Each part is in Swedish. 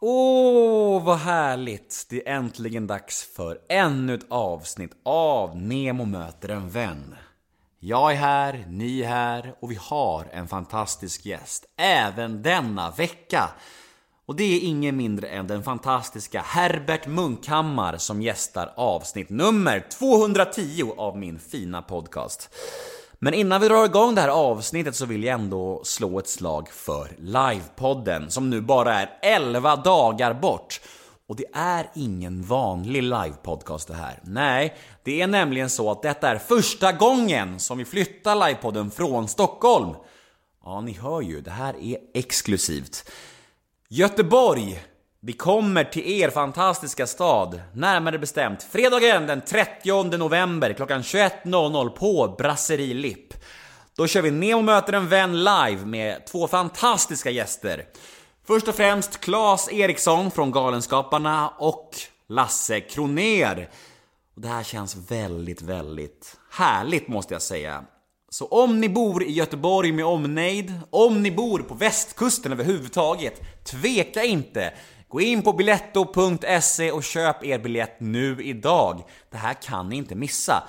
Åh, vad härligt! Det är äntligen dags för ännu ett avsnitt av Nemo möter en vän. Jag är här, ni är här och vi har en fantastisk gäst även denna vecka. Och det är ingen mindre än den fantastiska Herbert Munkhammar som gästar avsnitt nummer 210 av min fina podcast. Men innan vi drar igång det här avsnittet så vill jag ändå slå ett slag för livepodden som nu bara är 11 dagar bort. Och det är ingen vanlig livepodcast det här. Nej, det är nämligen så att detta är första gången som vi flyttar livepodden från Stockholm. Ja, ni hör ju, det här är exklusivt. Göteborg! Vi kommer till er fantastiska stad, närmare bestämt fredagen den 30 november klockan 21.00 på Brasserie Lipp. Då kör vi Nemo möter en vän live med två fantastiska gäster. Först och främst Claes Eriksson från Galenskaparna och Lasse Kroner. Och det här känns väldigt, väldigt härligt måste jag säga. Så om ni bor i Göteborg med omnejd, om ni bor på västkusten överhuvudtaget, tveka inte! Gå in på biletto.se och köp er biljett nu idag. Det här kan ni inte missa.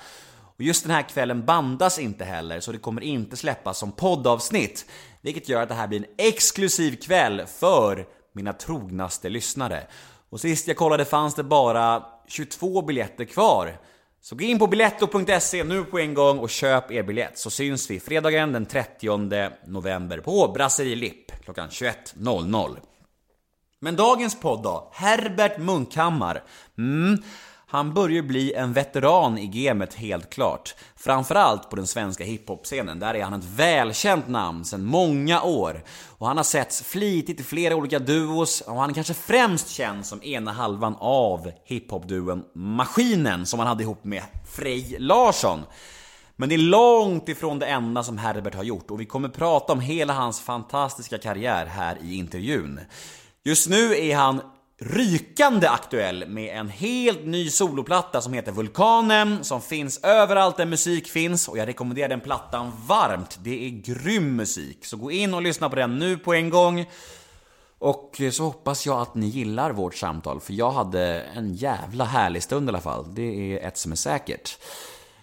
Och just den här kvällen bandas inte heller, så det kommer inte släppas som poddavsnitt. Vilket gör att det här blir en exklusiv kväll för mina trognaste lyssnare. Och sist jag kollade fanns det bara 22 biljetter kvar. Så gå in på biletto.se nu på en gång och köp er biljett så syns vi fredagen den 30 november på Brasserie Lipp klockan 21.00. Men dagens podd då? Herbert Munkhammar. Mm, han börjar bli en veteran i gamet helt klart. Framförallt på den svenska hiphop-scenen. Där är han ett välkänt namn sedan många år. Och han har setts flitigt i flera olika duos och han är kanske främst känd som ena halvan av hiphop-duon Maskinen som han hade ihop med Frej Larsson. Men det är långt ifrån det enda som Herbert har gjort och vi kommer prata om hela hans fantastiska karriär här i intervjun. Just nu är han rykande aktuell med en helt ny soloplatta som heter Vulkanen som finns överallt där musik finns och jag rekommenderar den plattan varmt. Det är grym musik, så gå in och lyssna på den nu på en gång. Och så hoppas jag att ni gillar vårt samtal, för jag hade en jävla härlig stund i alla fall. Det är ett som är säkert.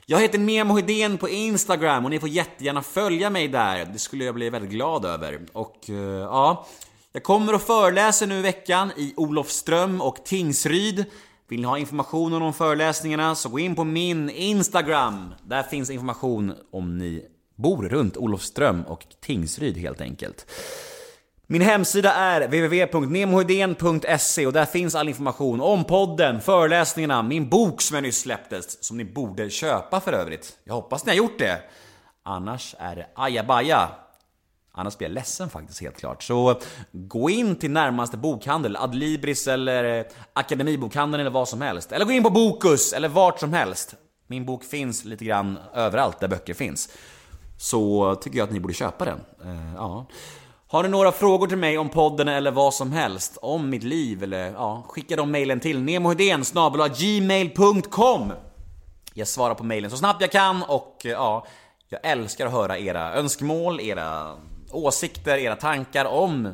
Jag heter Memo Hedén på Instagram och ni får jättegärna följa mig där. Det skulle jag bli väldigt glad över. Och eh, ja, jag kommer och föreläser nu i veckan i Olofström och Tingsryd. Vill ni ha information om de föreläsningarna så gå in på min Instagram. Där finns information om ni bor runt Olofström och Tingsryd helt enkelt. Min hemsida är www.nemohedén.se och där finns all information om podden, föreläsningarna, min bok som jag nyss släppte, som ni borde köpa för övrigt. Jag hoppas ni har gjort det. Annars är det ajabaja. Annars blir jag ledsen faktiskt helt klart. Så gå in till närmaste bokhandel, Adlibris eller eh, Akademibokhandeln eller vad som helst. Eller gå in på Bokus eller vart som helst. Min bok finns lite grann överallt där böcker finns. Så tycker jag att ni borde köpa den. Uh, ja. Har ni några frågor till mig om podden eller vad som helst, om mitt liv eller ja, skicka de mejlen till nemohedén gmail.com Jag svarar på mejlen så snabbt jag kan och eh, ja, jag älskar att höra era önskemål, era åsikter, era tankar om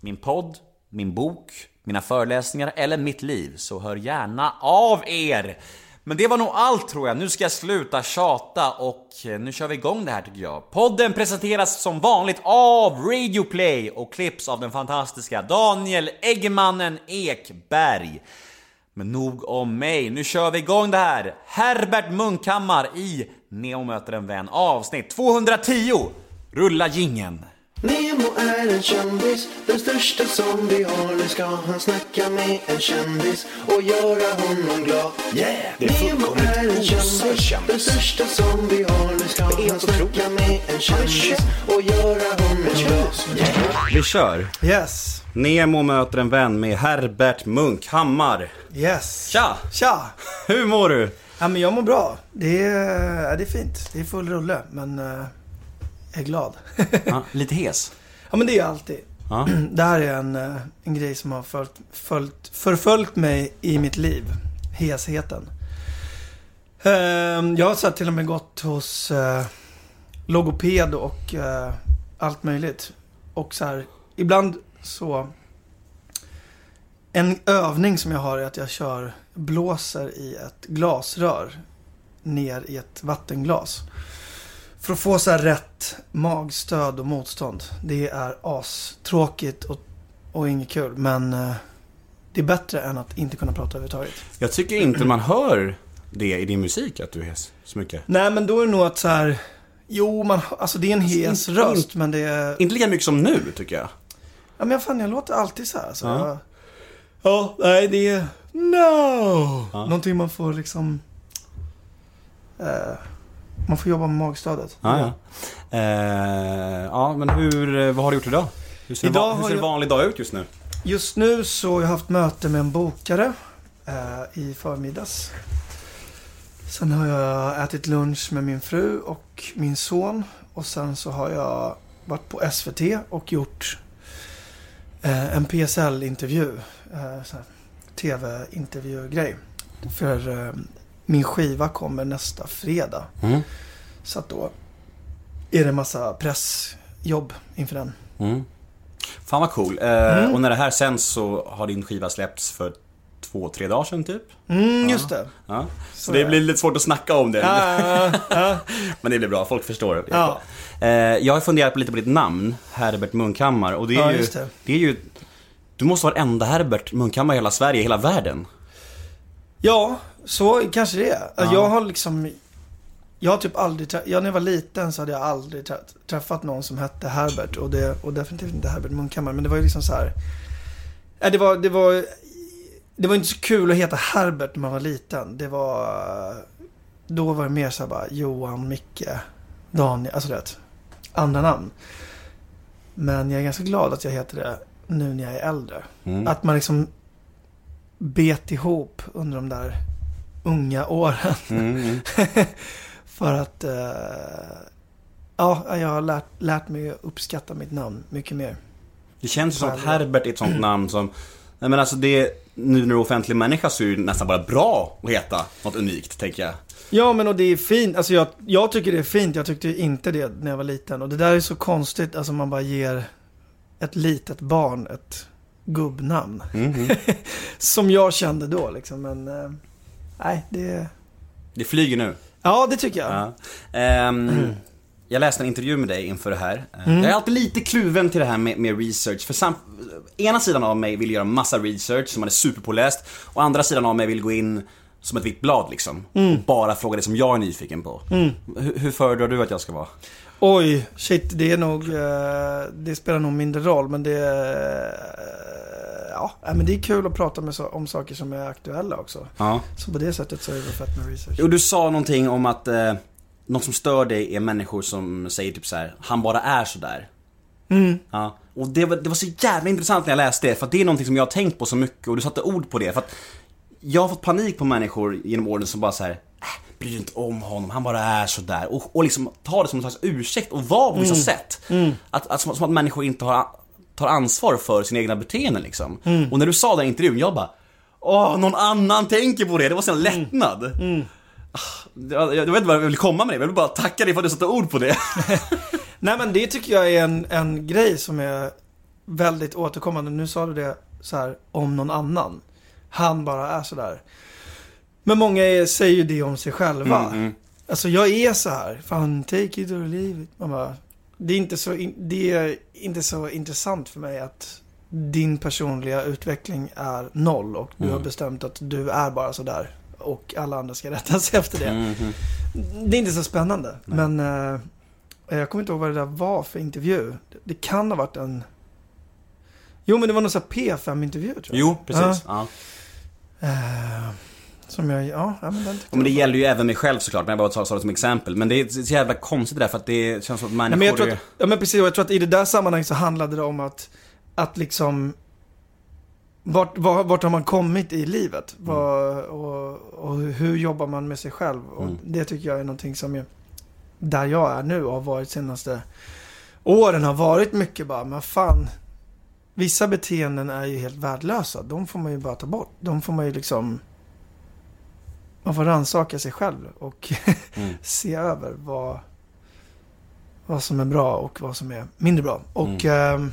min podd, min bok, mina föreläsningar eller mitt liv så hör gärna av er! Men det var nog allt tror jag. Nu ska jag sluta tjata och eh, nu kör vi igång det här tycker jag. Podden presenteras som vanligt av Radioplay och klipps av den fantastiska Daniel Eggemannen Ekberg. Men nog om mig, nu kör vi igång det här! Herbert Munkhammar i Neo möter en vän avsnitt 210! Rulla gingen. Nemo är en kändis, den största som vi har. Nu ska han snacka med en kändis och göra honom glad. Yeah, det är Nemo är en kändis, den största som vi har. Nu ska han snacka med en kändis och göra honom glad. Vi kör! Yes. Nemo möter en vän med Herbert Munkhammar. Yes. Tja! Tja! Hur mår du? Ja, men jag mår bra. Det är, det är fint. Det är full rulle, men eh, är glad. Ja, lite hes. ja, men det är jag alltid. Ja. Det här är en, eh, en grej som har följt, följt, förföljt mig i mitt liv. Hesheten. Ehm, jag har så till och med gått hos eh, logoped och eh, allt möjligt. Och så här, ibland så En övning som jag har är att jag kör, blåser i ett glasrör ner i ett vattenglas. För att få så här rätt magstöd och motstånd. Det är astråkigt och, och inget kul. Men eh, det är bättre än att inte kunna prata överhuvudtaget. Jag tycker inte man hör det i din musik, att du är hes så mycket. Nej men då är det nog att så här. Jo, man, alltså det är en hes inte- röst men det är... Inte lika mycket som nu, tycker jag. Ja men fan jag låter alltid så här. Så Ja. jag, ja, nej det är... No! Ja. Någonting man får liksom... Eh, man får jobba med magstödet. Ja, ja. Eh, ja, men hur, eh, vad har du gjort idag? Hur ser, Idag en, hur ser en jag- vanlig dag ut just nu? Just nu så har jag haft möte med en bokare eh, i förmiddags. Sen har jag ätit lunch med min fru och min son. Och sen så har jag varit på SVT och gjort eh, en PSL-intervju. Eh, TV-intervjugrej. För eh, min skiva kommer nästa fredag. Mm. Så att då är det en massa pressjobb inför den. Mm. Fan vad cool. Eh, Mm. Och när det här sänds så har din skiva släppts för två, tre dagar sedan typ. Mm, just det. Ja. Så, Så det blir lite svårt att snacka om det. Ja, Men det blir bra, folk förstår ja. Eh, jag har funderat på lite på ditt namn, Herbert Munkhammar. Och det är, ju, det. det är ju... Du måste vara enda Herbert Munkhammar i hela Sverige, hela världen. Ja, så kanske det är. Ja. Jag har liksom... Jag har typ aldrig trä- ja, när jag var liten så hade jag aldrig trä- träffat någon som hette Herbert. Och, det, och definitivt inte Herbert Munkhammar. Men det var ju liksom så här... Det var... Det var, det var inte så kul att heta Herbert när man var liten. Det var... Då var det mer så här bara Johan, Micke, Daniel. Alltså vet. Andra namn. Men jag är ganska glad att jag heter det nu när jag är äldre. Mm. Att man liksom bet ihop under de där unga åren. Mm, mm. För att eh, ja, jag har lärt, lärt mig att uppskatta mitt namn mycket mer. Det känns som att. Herbert är ett sånt namn som... Nej men alltså det... Nu när du är offentlig människa så är det nästan bara bra att heta något unikt, tänker jag. Ja, men och det är fint. Alltså jag, jag tycker det är fint. Jag tyckte inte det när jag var liten. Och det där är så konstigt. Alltså man bara ger ett litet barn ett gubbnamn. Mm, mm. Som jag kände då liksom. Men eh, nej, det... Det flyger nu. Ja, det tycker jag. Ja. Ehm, Jag läste en intervju med dig inför det här. Eh, Mm. Jag är alltid lite kluven till det här med, med research. För sam, ena sidan av mig vill göra massa research som man är superpåläst. Och andra sidan av mig vill gå in som ett vitt blad liksom. Mm. Bara fråga det som jag är nyfiken på. Hur, hur föredrar du att jag ska vara? Oj, shit, det är nog... eh, det spelar nog mindre roll, men det... ja, men det är kul att prata med, om saker som är aktuella också. Ja. Så på det sättet så är det fett med research. Och du sa någonting om att eh, något som stör dig är människor som säger typ så här: han bara är sådär. Mm. Ja. Och det var, det var så jävla intressant när jag läste det, för att det är någonting som jag har tänkt på så mycket och du satte ord på det. För att jag har fått panik på människor genom åren som bara så här, äh, bryr dig inte om honom, han bara är sådär. Och, och liksom ta det som en slags ursäkt och vara på vissa sätt. Att, att, som, som att människor inte har, tar ansvar för sina egna beteenden liksom. Och när du sa den i intervjun, jag bara Åh, någon annan tänker på det, det var sån lättnad. Ah, Jag, jag vet inte vad jag vill komma med det, jag vill bara tacka dig för att du satte ord på det. Nej, men det tycker jag är en, en grej som är väldigt återkommande. Nu sa du det så här om någon annan. Han bara är sådär. Men många är, säger ju det om sig själva. Mm, mm. Alltså jag är så här. Fan, take it or leave it. Man bara, det, är inte så, in- det är inte så intressant för mig att din personliga utveckling är noll och du Mm. har bestämt att du är bara så där och alla andra ska rätta sig efter det. Mm. Det är inte så spännande. Men eh, jag kommer inte ihåg vad det där var för intervju. Det, kan ha varit en... Jo, men det var någon sån här P5-intervju tror jag. Jo, precis. Ja. Eh, som jag, ja, ja men den Ja, men det var- gäller ju även mig själv såklart, men jag bara sa det som exempel. Men det är så jävla konstigt det där för att det känns som att människor men jag tror att, ja men precis, och jag tror att i det där sammanhanget så handlade det om att, att liksom vart, vart, vart har man kommit i livet? Vad, och, och hur jobbar man med sig själv? Och Mm. det tycker jag är någonting som är, där jag är nu och har varit senaste åren har varit mycket bara, men fan. Vissa beteenden är ju helt värdelösa. De får man ju bara ta bort. De får man ju liksom... Man får rannsaka sig själv och Mm. se över vad, vad som är bra och vad som är mindre bra. Och ehm,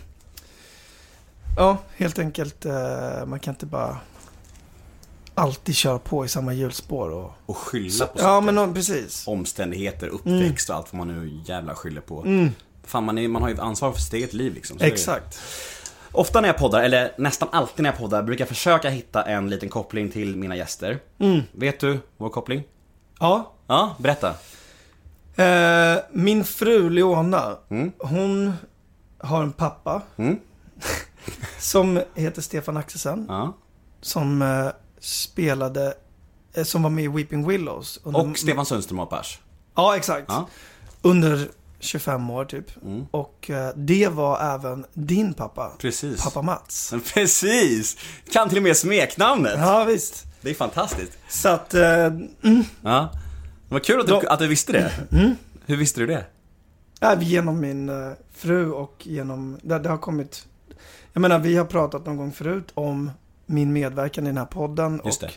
Ja, helt enkelt. Eh, man kan inte bara alltid köra på i samma hjulspår. Och... Och skylla på Ja, saker. men no, precis. Omständigheter, uppväxt och allt vad man nu jävla skyller på. Mm, Fan, man, är, man har ju ett ansvar för sitt eget liv liksom. Så är det. Ofta när jag poddar, eller nästan alltid när jag poddar, brukar jag försöka hitta en liten koppling till mina gäster. Mm. Vet du vår koppling? Ja. Ja, berätta. Eh, min fru Leona, Mm. hon har en pappa Mm. som heter Stefan Axelsen. Ja. Som eh, spelade, eh, som var med i Weeping Willows. Under, Och Stefan Sundström och Pers. Ja, exakt. Ja. Under 25 år typ. Mm. Och eh, det var även din pappa. Precis. Pappa Mats. Precis! Kan till och med smeknamnet. Ja, visst. Det är fantastiskt. Så att, eh, mm, Ja. Vad kul att du, Då- att du visste det. mm. Hur visste du det? Ja, genom min eh, fru och genom, det, det har kommit, jag menar vi har pratat någon gång förut om min medverkan i den här podden Just och det.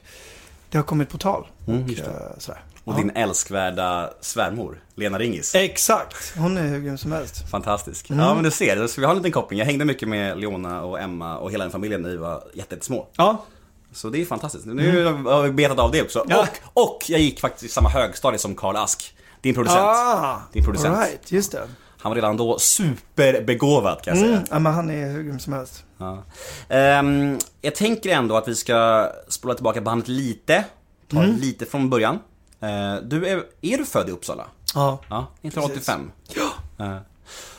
det har kommit på tal. Mm, och, just det. eh, sådär. Och Ja. din älskvärda svärmor, Lena Ringis. Exakt, hon är hur grym som helst. Fantastisk. Mm. Ja men du ser, så vi har en liten koppling. Jag hängde mycket med Leona och Emma och hela den familjen när vi var jättesmå. Ja, Så det är fantastiskt. Nu har vi betat av det också. Mm. Ja. Och, och jag gick faktiskt i samma högstadie som Karl Ask. Din producent. ah, Din producent. right, just det. Han var redan då superbegåvad kan jag säga. Mm. Ja, men han är hur grym som helst. Ja. Ehm, jag tänker ändå att vi ska spola tillbaka bandet lite. Ta Mm. lite från början. Eh, du är, är du född i Uppsala? Ja. Ja, 1985. Ja.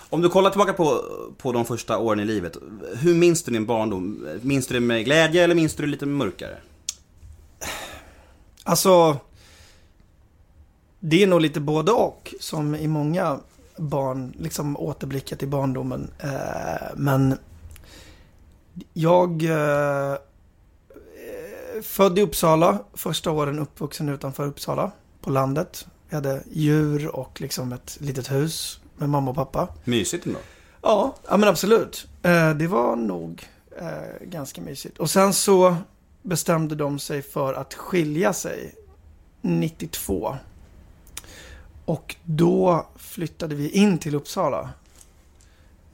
Om du kollar tillbaka på, på de första åren i livet, hur minns du din barndom? Minns du det med glädje eller minns du det lite mörkare? Alltså, det är nog lite både och som i många barn, liksom återblickar till barndomen. Eh, men jag eh, född i Uppsala, första åren uppvuxen utanför Uppsala, på landet. Vi hade djur och liksom ett litet hus med mamma och pappa. Mysigt ändå. Ja, ja men absolut. Eh, det var nog eh, ganska mysigt. Och sen så bestämde de sig för att skilja sig 92. Och då flyttade vi in till Uppsala.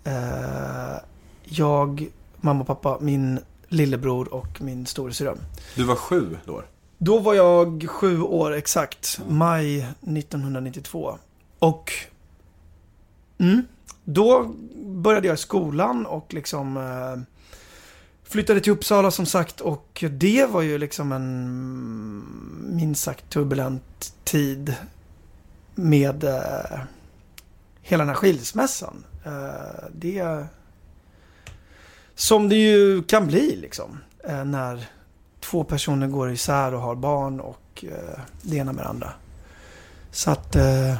Eh, jag, mamma och pappa, min lillebror och min storasyrra. Du var sju då? Då var jag sju år exakt. Maj 1992. Och mm, då började jag i skolan och liksom eh, flyttade till Uppsala som sagt. Och det var ju liksom en minst sagt turbulent tid med eh, hela den här skilsmässan. Eh, det som det ju kan bli liksom. Eh, när två personer går isär och har barn och eh, det ena med det andra. Så att... Eh,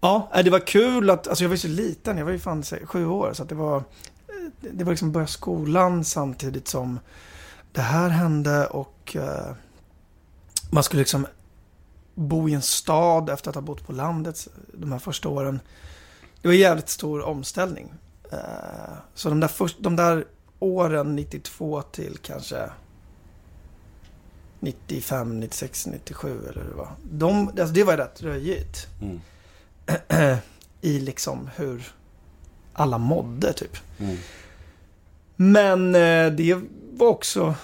ja, det var kul att... Alltså jag var ju så liten. Jag var ju fan sju år. Så att det var... Det var liksom börja skolan samtidigt som det här hände och man skulle liksom bo i en stad efter att ha bott på landet de här första åren. Det var en jävligt stor omställning. Eh, så de där, först, de där åren 92 till kanske 95, 96, 97 eller hur det var. De, alltså det var rätt röjigt. Mm. I liksom hur alla mådde typ. Mm. Men eh, det var också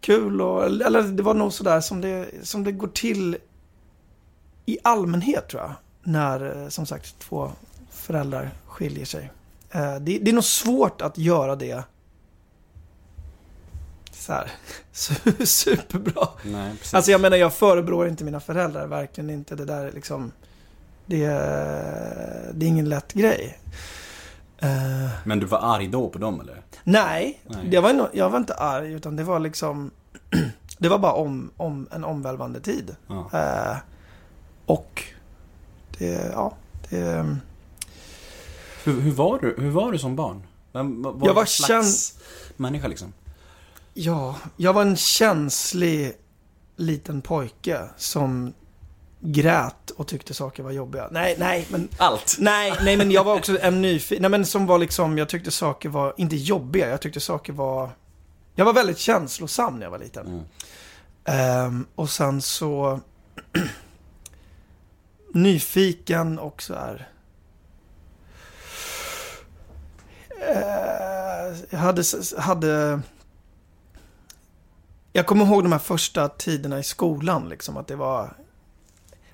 kul och, eller det var nog sådär som det, som det går till i allmänhet tror jag. När eh, som sagt två föräldrar skiljer sig. Eh, det, det är nog svårt att göra det så här, su- superbra. Nej, precis. Alltså jag menar jag förebrår inte mina föräldrar, verkligen inte. Det där är liksom, det, är- det är ingen lätt grej. Eh, Men du var arg då på dem eller? nej, Nej. Jag, var, jag var inte arg utan det var liksom, det var bara om, om en omvälvande tid. Ja. Eh, och det, ja, det, Hur, hur, var du, hur var du som barn? Vem, vad, Jag var slags människa liksom? ja, jag var en känslig liten pojke som grät och tyckte saker var jobbiga. Nej, nej, men Allt! Nej, nej men jag var också en nyfiken, nej men som var liksom, jag tyckte saker var, inte jobbiga, jag tyckte saker var, jag var väldigt känslosam när jag var liten. Mm. Ehm, och sen så, nyfiken och så här. Eh, jag hade, hade... Jag kommer ihåg de här första tiderna i skolan, liksom, att det var...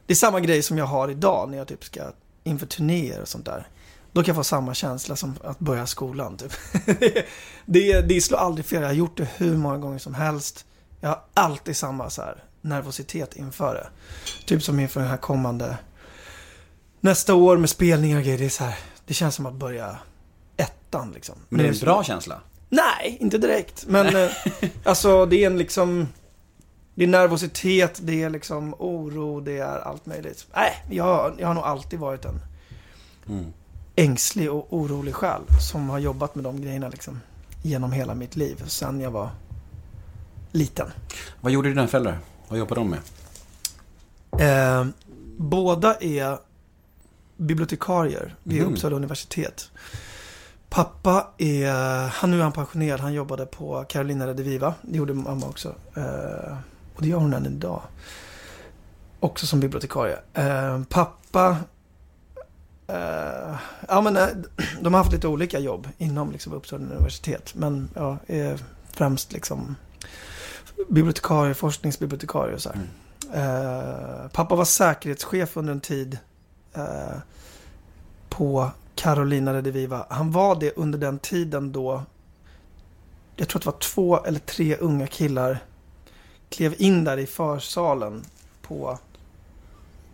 Det är samma grej som jag har idag när jag typ ska inför turnéer och sånt där. Då kan jag få samma känsla som att börja skolan. Typ. det, det slår aldrig fel. Jag har gjort det hur många gånger som helst. Jag har alltid samma så här, nervositet inför det. Typ som inför den här kommande nästa år med spelningar och grejer. Det, är så här, det känns som att börja ettan liksom. Men det är en bra känsla? Nej, inte direkt. Men eh, alltså det är en liksom... Det är nervositet, det är liksom oro, det är allt möjligt. Nej, jag, jag har nog alltid varit en Mm. ängslig och orolig själ som har jobbat med de grejerna liksom genom hela mitt liv sen jag var liten. Vad gjorde dina föräldrar? Vad jobbar de med? Eh, båda är bibliotekarier vid Mhm. Uppsala universitet. Pappa är, han nu är han pensionerad, han jobbade på Carolina Rediviva. Det gjorde mamma också. Eh, och det gör hon än idag. Också som bibliotekarie. Eh, pappa, eh, ja men eh, de har haft lite olika jobb inom liksom, Uppsala universitet. Men ja, är främst liksom bibliotekarie, forskningsbibliotekarie och så. Mm. Eh, pappa var säkerhetschef under en tid eh, på Carolina Rediviva. Han var det under den tiden då jag tror att det var två eller tre unga killar klev in där i försalen på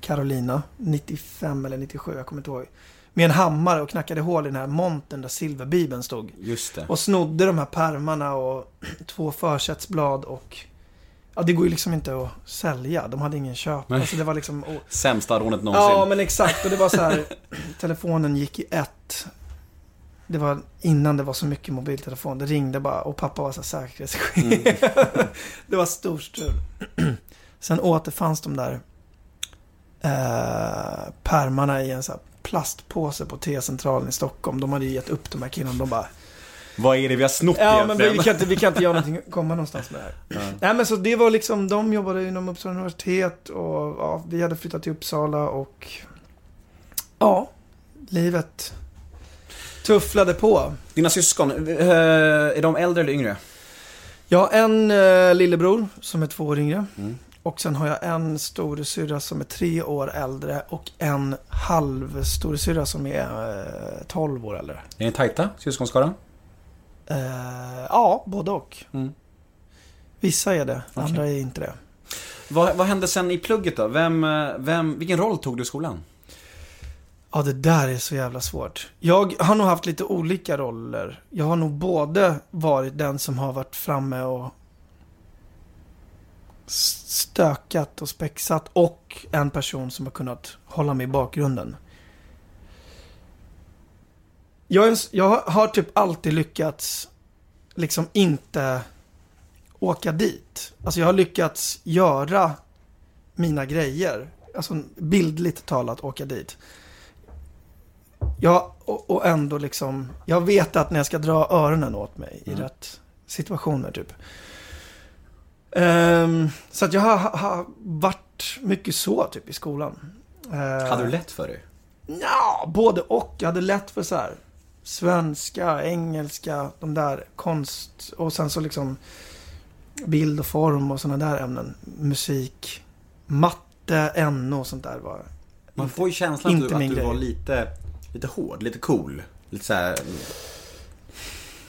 Carolina 95 eller 97, jag kommer inte ihåg. Med en hammare och knackade hål i den här montern där silverbibeln stod. Just det. Och snodde de här pärmarna och två försättsblad och... Ja, det går ju liksom inte att sälja. De hade ingen köp. Alltså det var liksom... Och, Sämsta rånet någonsin. ja, men exakt. Och det var så här... telefonen gick i ett. Det var innan det var så mycket mobiltelefon. Det ringde bara och pappa var så säkerhetschef. det var storstrul. Sen återfanns de där eh, pärmarna i en så här plastpåse på T-centralen i Stockholm. De hade ju gett upp de här killarna. De bara Vad är det vi har snott Ja, men vi, egentligen? vi, kan inte, vi kan inte göra någonting, komma någonstans med det här. Ja. Nej, men så det var liksom, de jobbade inom Uppsala universitet och ja, vi hade flyttat till Uppsala och ja, livet tufflade på. Dina syskon, eh, är de äldre eller yngre? Jag har en eh, lillebror som är två år yngre. Mm. Och sen har jag en storasyrra som är tre år äldre och en halvstorasyrra som är eh, 12 år äldre. Är ni tajta, syskonskaran? Eh, ja, både och. Mm. Vissa är det, Okej. andra är inte det. Vad, vad hände sen i plugget då? Vem, eh, vem, vilken roll tog du i skolan? Ja, det där är så jävla svårt. Jag har nog haft lite olika roller. Jag har nog både varit den som har varit framme och stökat och spexat och en person som har kunnat hålla mig i bakgrunden. Jag, jag har typ alltid lyckats liksom inte åka dit. Alltså jag har lyckats göra mina grejer. Alltså bildligt talat åka dit. Ja, och, och ändå liksom, jag vet att när jag ska dra öronen åt mig i Mm. rätt situationer typ. Ehm, så att jag har, har varit mycket så typ i skolan. Uh, Hade du lätt för dig? Ja, både och. Jag hade lätt för så här svenska, engelska, de där konst och sen så liksom bild och form och sådana där ämnen. Musik, matte, NO och sånt där var Man får ju känslan inte att du, att du var lite, lite hård, lite cool. Lite såhär...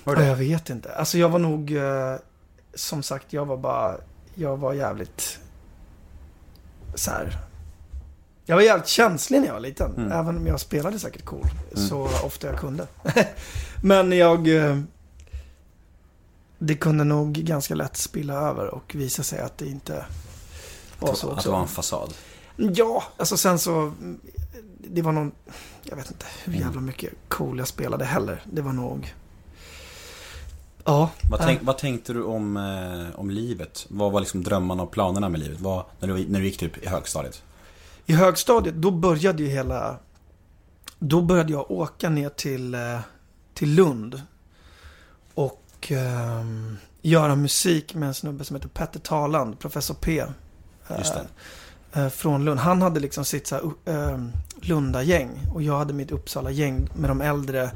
Var Ja, det? jag vet inte. Alltså jag var nog, eh, som sagt, jag var bara, jag var jävligt så här. Jag var jävligt känslig när jag var liten. Mm. Även om jag spelade säkert cool. Mm. Så ofta jag kunde. Men jag... eh, Det kunde nog ganska lätt spilla över och visa sig att det inte var så Att också. det var en fasad. Ja, alltså sen så... mm, Det var någon... Jag vet inte hur Mm. jävla mycket cool jag spelade heller. Det var nog... Ja. Vad, äh, tänk, vad tänkte du om, eh, om livet? Vad var liksom drömmarna och planerna med livet? Vad, när, du, när du gick typ i högstadiet? I högstadiet, då började ju hela... Då började jag åka ner till, eh, till Lund. Och ehm, göra musik med en snubbe som heter Petter Taland, Professor P. eh, Just eh, från Lund. Han hade liksom sitt så här, uh, Lunda-gäng. Och jag hade mitt Uppsala-gäng med de äldre.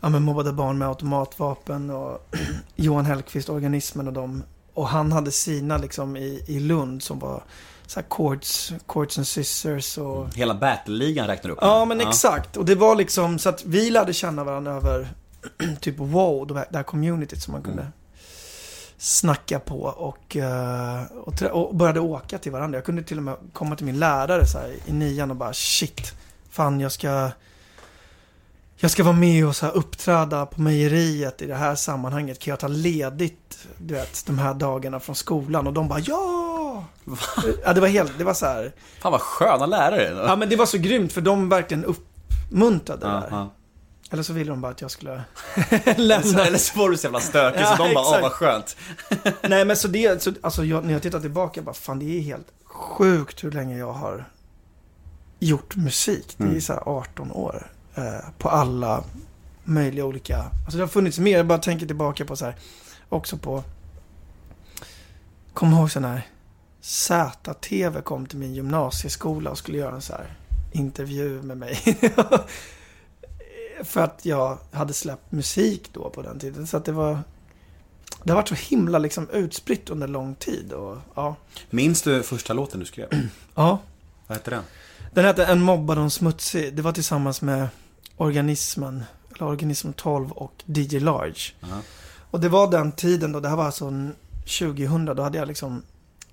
Ja, men mobbade barn med automatvapen och Johan Hellqvist, Organismen och dem. Och han hade sina liksom i, i Lund som var så här Courts, Courts and Sisters och... Hela Battle-ligan räknar upp. Ja, men exakt. Och det var liksom så att vi lärde känna varandra över typ wow, det här- det här communityt som man kunde Mm. snacka på och, eh, och, och började åka till varandra. Jag kunde till och med komma till min lärare så här, i nian och bara shit, fan jag ska jag ska vara med och så här uppträda på mejeriet i det här sammanhanget. Kan jag ta ledigt, du vet, de här dagarna från skolan? Och de bara ja! ja, det var helt, det var så här. Fan vad sköna lärare. Ja, men det var så grymt för de verkligen uppmuntrade det Ja, där. ja. Eller så ville de bara att jag skulle lämna. Eller så var du så jävla stökig Ja, så de bara, åh vad skönt. Nej, men så det, så, alltså jag, när jag tittar tillbaka, bara fan det är helt sjukt hur länge jag har gjort musik. Det är Mm. så här 18 år. Eh, på alla möjliga olika, alltså det har funnits mer. Jag bara tänker tillbaka på så här, också på, kom ihåg sån här ZTV kom till min gymnasieskola och skulle göra en så här intervju med mig. För att jag hade släppt musik då på den tiden. Så att det var, det har varit så himla liksom utspritt under lång tid. Och, ja. Minns du första låten du skrev? ja. Vad hette den? Den hette En mobbad och en smutsig. Det var tillsammans med Organismen, eller Organism 12 och DJ Large. Ja. Och det var den tiden då, det här var alltså en 2000, då hade jag liksom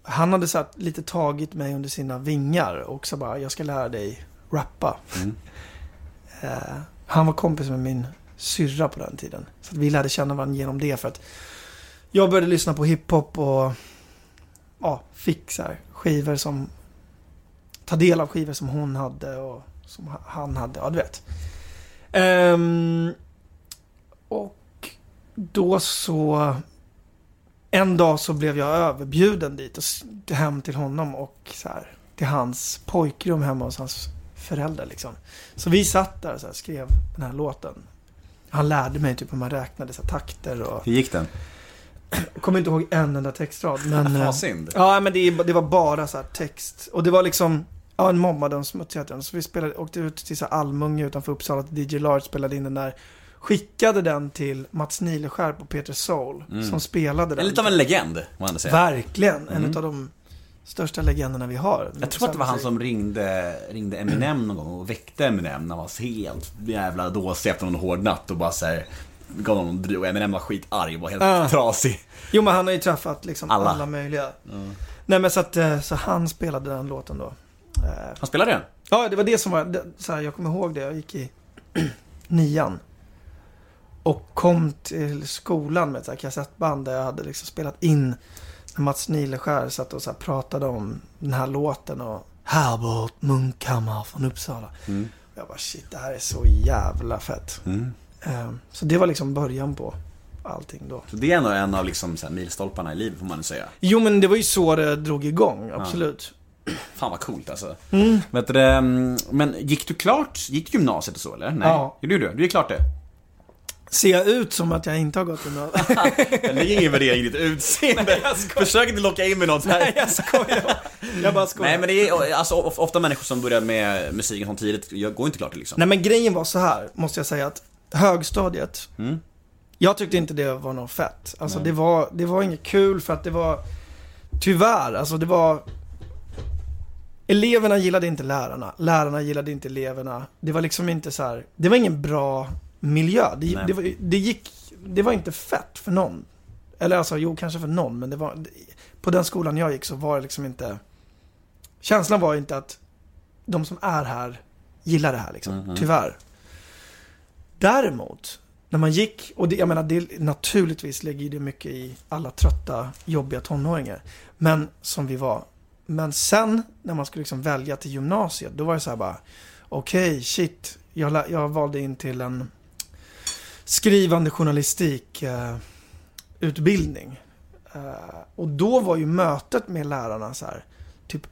Han hade så här lite tagit mig under sina vingar och så bara, jag ska lära dig rappa. Mm. Eh, han var kompis med min syrra på den tiden. Så vi lärde känna varandra genom det för att jag började lyssna på hiphop och ja, fick så här skivor som ta del av skivor som hon hade och som ha- han hade. Ja, du vet. Ehm, och då så en dag så blev jag överbjuden dit och hem till honom och så här, till hans pojkrum hemma hos hans föräldrar liksom. Så vi satt där och så här, skrev den här låten. Han lärde mig typ hur man räknade så här, takter och... Hur gick den? Jag kommer inte ihåg en enda textrad men... eh, Vad synd. Ja, men det, det var bara så här text. Och det var liksom, ja, en mobbad och smutsig den. Så vi spelade, åkte ut till så Almunge utanför Uppsala till DJ Large spelade in den där. Skickade den till Mats Nileskär på Peter Soul. Mm. Som spelade den. En lite av en legend, må man säga. Verkligen, en Mm. av de största legenderna vi har. Jag tror att det var han som ringde, ringde Eminem någon gång och väckte Eminem när han var helt jävla dåsig efter någon hård natt och bara såhär gav honom dryg och Eminem var skitarg och var helt Ah. trasig. Jo, men han har ju träffat liksom Alla. alla, möjliga. Nej, men så att, eh, så han spelade den låten då. Eh, Han spelade den? Ja, det var det som var, det, så här, jag kommer ihåg det, jag gick i nian. Och kom till skolan med ett kassettband där jag hade liksom spelat in när Mats Nileskär satt och så pratade om den här låten och Herbert Munkhammar från Uppsala. Mm. Jag bara shit, det här är så jävla fett. Mm. Eh, Så det var liksom början på allting då. Så det är ändå en av liksom milstolparna i livet får man säga. Jo men det var ju så det drog igång, absolut. Fan vad coolt alltså. Mm. Vet du, men gick du klart, gick du gymnasiet och så eller? Nej. Ja. Gjorde du det? Du gick klart det? Ser jag ut som att jag inte har gått gymnasiet? Det ligger ingen värdering i ditt utseende. Försök inte locka in med något här. Nej, jag skojar. Jag bara skojar. Nej men det är alltså, of- ofta människor som börjar med musiken så tidigt, jag går inte klart det liksom. Nej men grejen var så här, måste jag säga att högstadiet, Mm. jag tyckte inte det var något fett. Alltså Nej. det var, det var inget kul för att det var, tyvärr, alltså det var Eleverna gillade inte lärarna, lärarna gillade inte eleverna. Det var liksom inte så här, det var ingen bra miljö. Det, det, var, det gick, det var inte fett för någon. Eller alltså, jo kanske för någon, men det var, på den skolan jag gick så var det liksom inte, känslan var inte att de som är här gillar det här liksom, Mhm. tyvärr. Däremot, när man gick, och det, jag menar, det, naturligtvis lägger det mycket i alla trötta, jobbiga tonåringar. Men som vi var. Men sen när man skulle liksom välja till gymnasiet, då var det så här bara, okej, shit, jag, jag valde in till en skrivande journalistik eh, utbildning. Eh, och då var ju mötet med lärarna så här, typ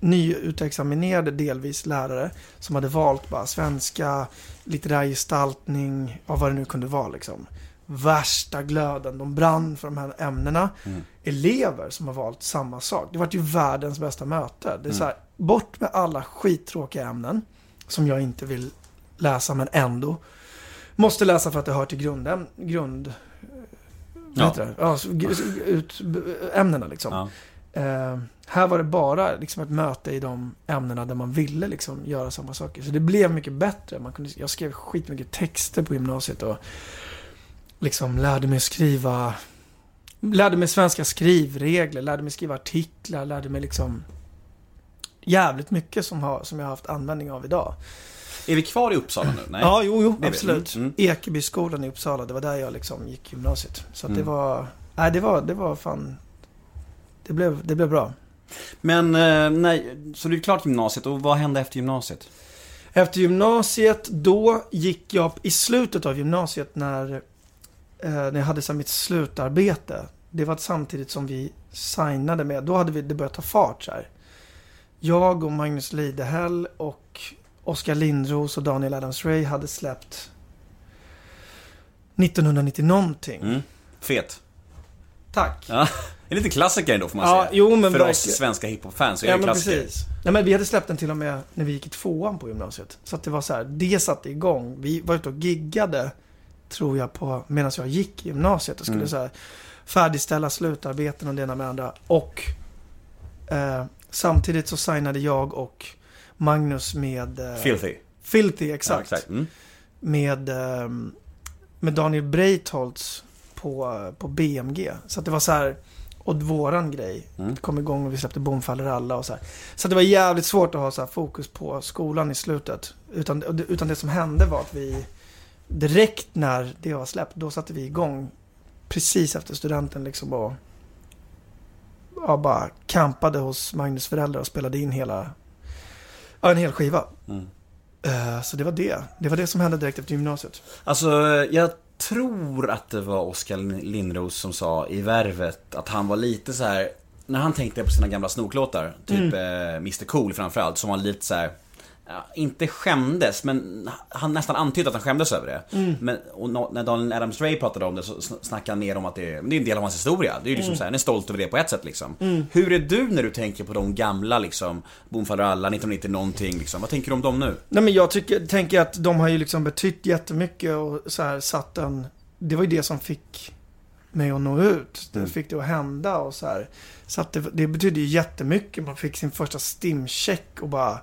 nyutexaminerade delvis lärare som hade valt bara svenska, litterär gestaltning, ja, vad det nu kunde vara liksom. Värsta glöden, de brann för de här ämnena. Mm. Elever som har valt samma sak. Det var ju världens bästa möte. Det är så Mm. här, bort med alla skittråkiga ämnen som jag inte vill läsa men ändå. måste läsa för att det hör till grundäm, grund... Ja. heter det? Ja, så ut, ämnena liksom. Ja. Eh, här var det bara liksom ett möte i de ämnena där man ville liksom göra samma saker. Så det blev mycket bättre. Man kunde, jag skrev skitmycket texter på gymnasiet och liksom lärde mig skriva Lärde mig svenska skrivregler, lärde mig skriva artiklar, lärde mig liksom jävligt mycket som, har, som jag har haft användning av idag. Är vi kvar i Uppsala nu? Nej. Ja, jo, jo, absolut. Mm, mm. Ekebyskolan i Uppsala, det var där jag liksom gick gymnasiet. Så att det Mm. var, nej det var, det var fan, det blev, det blev bra. Men, eh, nej, så du är klart gymnasiet och vad hände efter gymnasiet? Efter gymnasiet, då gick jag i slutet av gymnasiet när, eh, när jag hade så mitt slutarbete. Det var samtidigt som vi signade med, då hade vi, det börjat ta fart så här. Jag och Magnus Lidehäll och Oskar Lindros och Daniel Adams-Ray hade släppt 1990 någonting. Mm. Fet. Tack. Ja. En liten klassiker ändå får man Ja, säga. jo men För oss svenska hiphop-fans så är Ja det men klassiker. precis. Nej men vi hade släppt den till och med när vi gick i tvåan på gymnasiet. Så att det var så här, det satte igång. Vi var ute och giggade, tror jag, på medan jag gick i gymnasiet och skulle Mm. så här, färdigställa slutarbeten och det ena med det andra. Och eh, samtidigt så signade jag och Magnus med... Eh, Filthy. Filthy, exakt. Ja, exakt. Mm. Med, eh, med Daniel Breitholtz på, på BMG. Så att det var så här, och våran grej Mm. kom igång och vi släppte Bom faller alla och så här. Så det var jävligt svårt att ha så här fokus på skolan i slutet. Utan, utan det som hände var att vi direkt när det var släppt, då satte vi igång precis efter studenten liksom och ja, bara campade hos Magnus föräldrar och spelade in hela, ja, en hel skiva. Mm. Eh, Så det var det. Det var det som hände direkt efter gymnasiet. Alltså, jag tror att det var Oskar Lindros som sa i Värvet att han var lite så här när han tänkte på sina gamla snoklåtar, typ eh, Mr Cool framförallt, som var lite så här. Inte skämdes, men han nästan antydde att han skämdes över det. Men, och när Daniel Adams Ray pratade om det så sn- snackade han mer om att det, är- det är en del av hans historia. Det är ju liksom så här, han är stolt över det på ett sätt liksom. Hur är du när du tänker på de gamla liksom, Boom faller alla, 1990 någonting liksom. Vad tänker du om dem nu? Nej men jag tycker, tänker att de har ju liksom betytt jättemycket och så här satt en... Det var ju det som fick mig att nå ut. Det Mm. fick det att hända och så här. Så att det, det betydde ju jättemycket. Man fick sin första stimcheck och bara...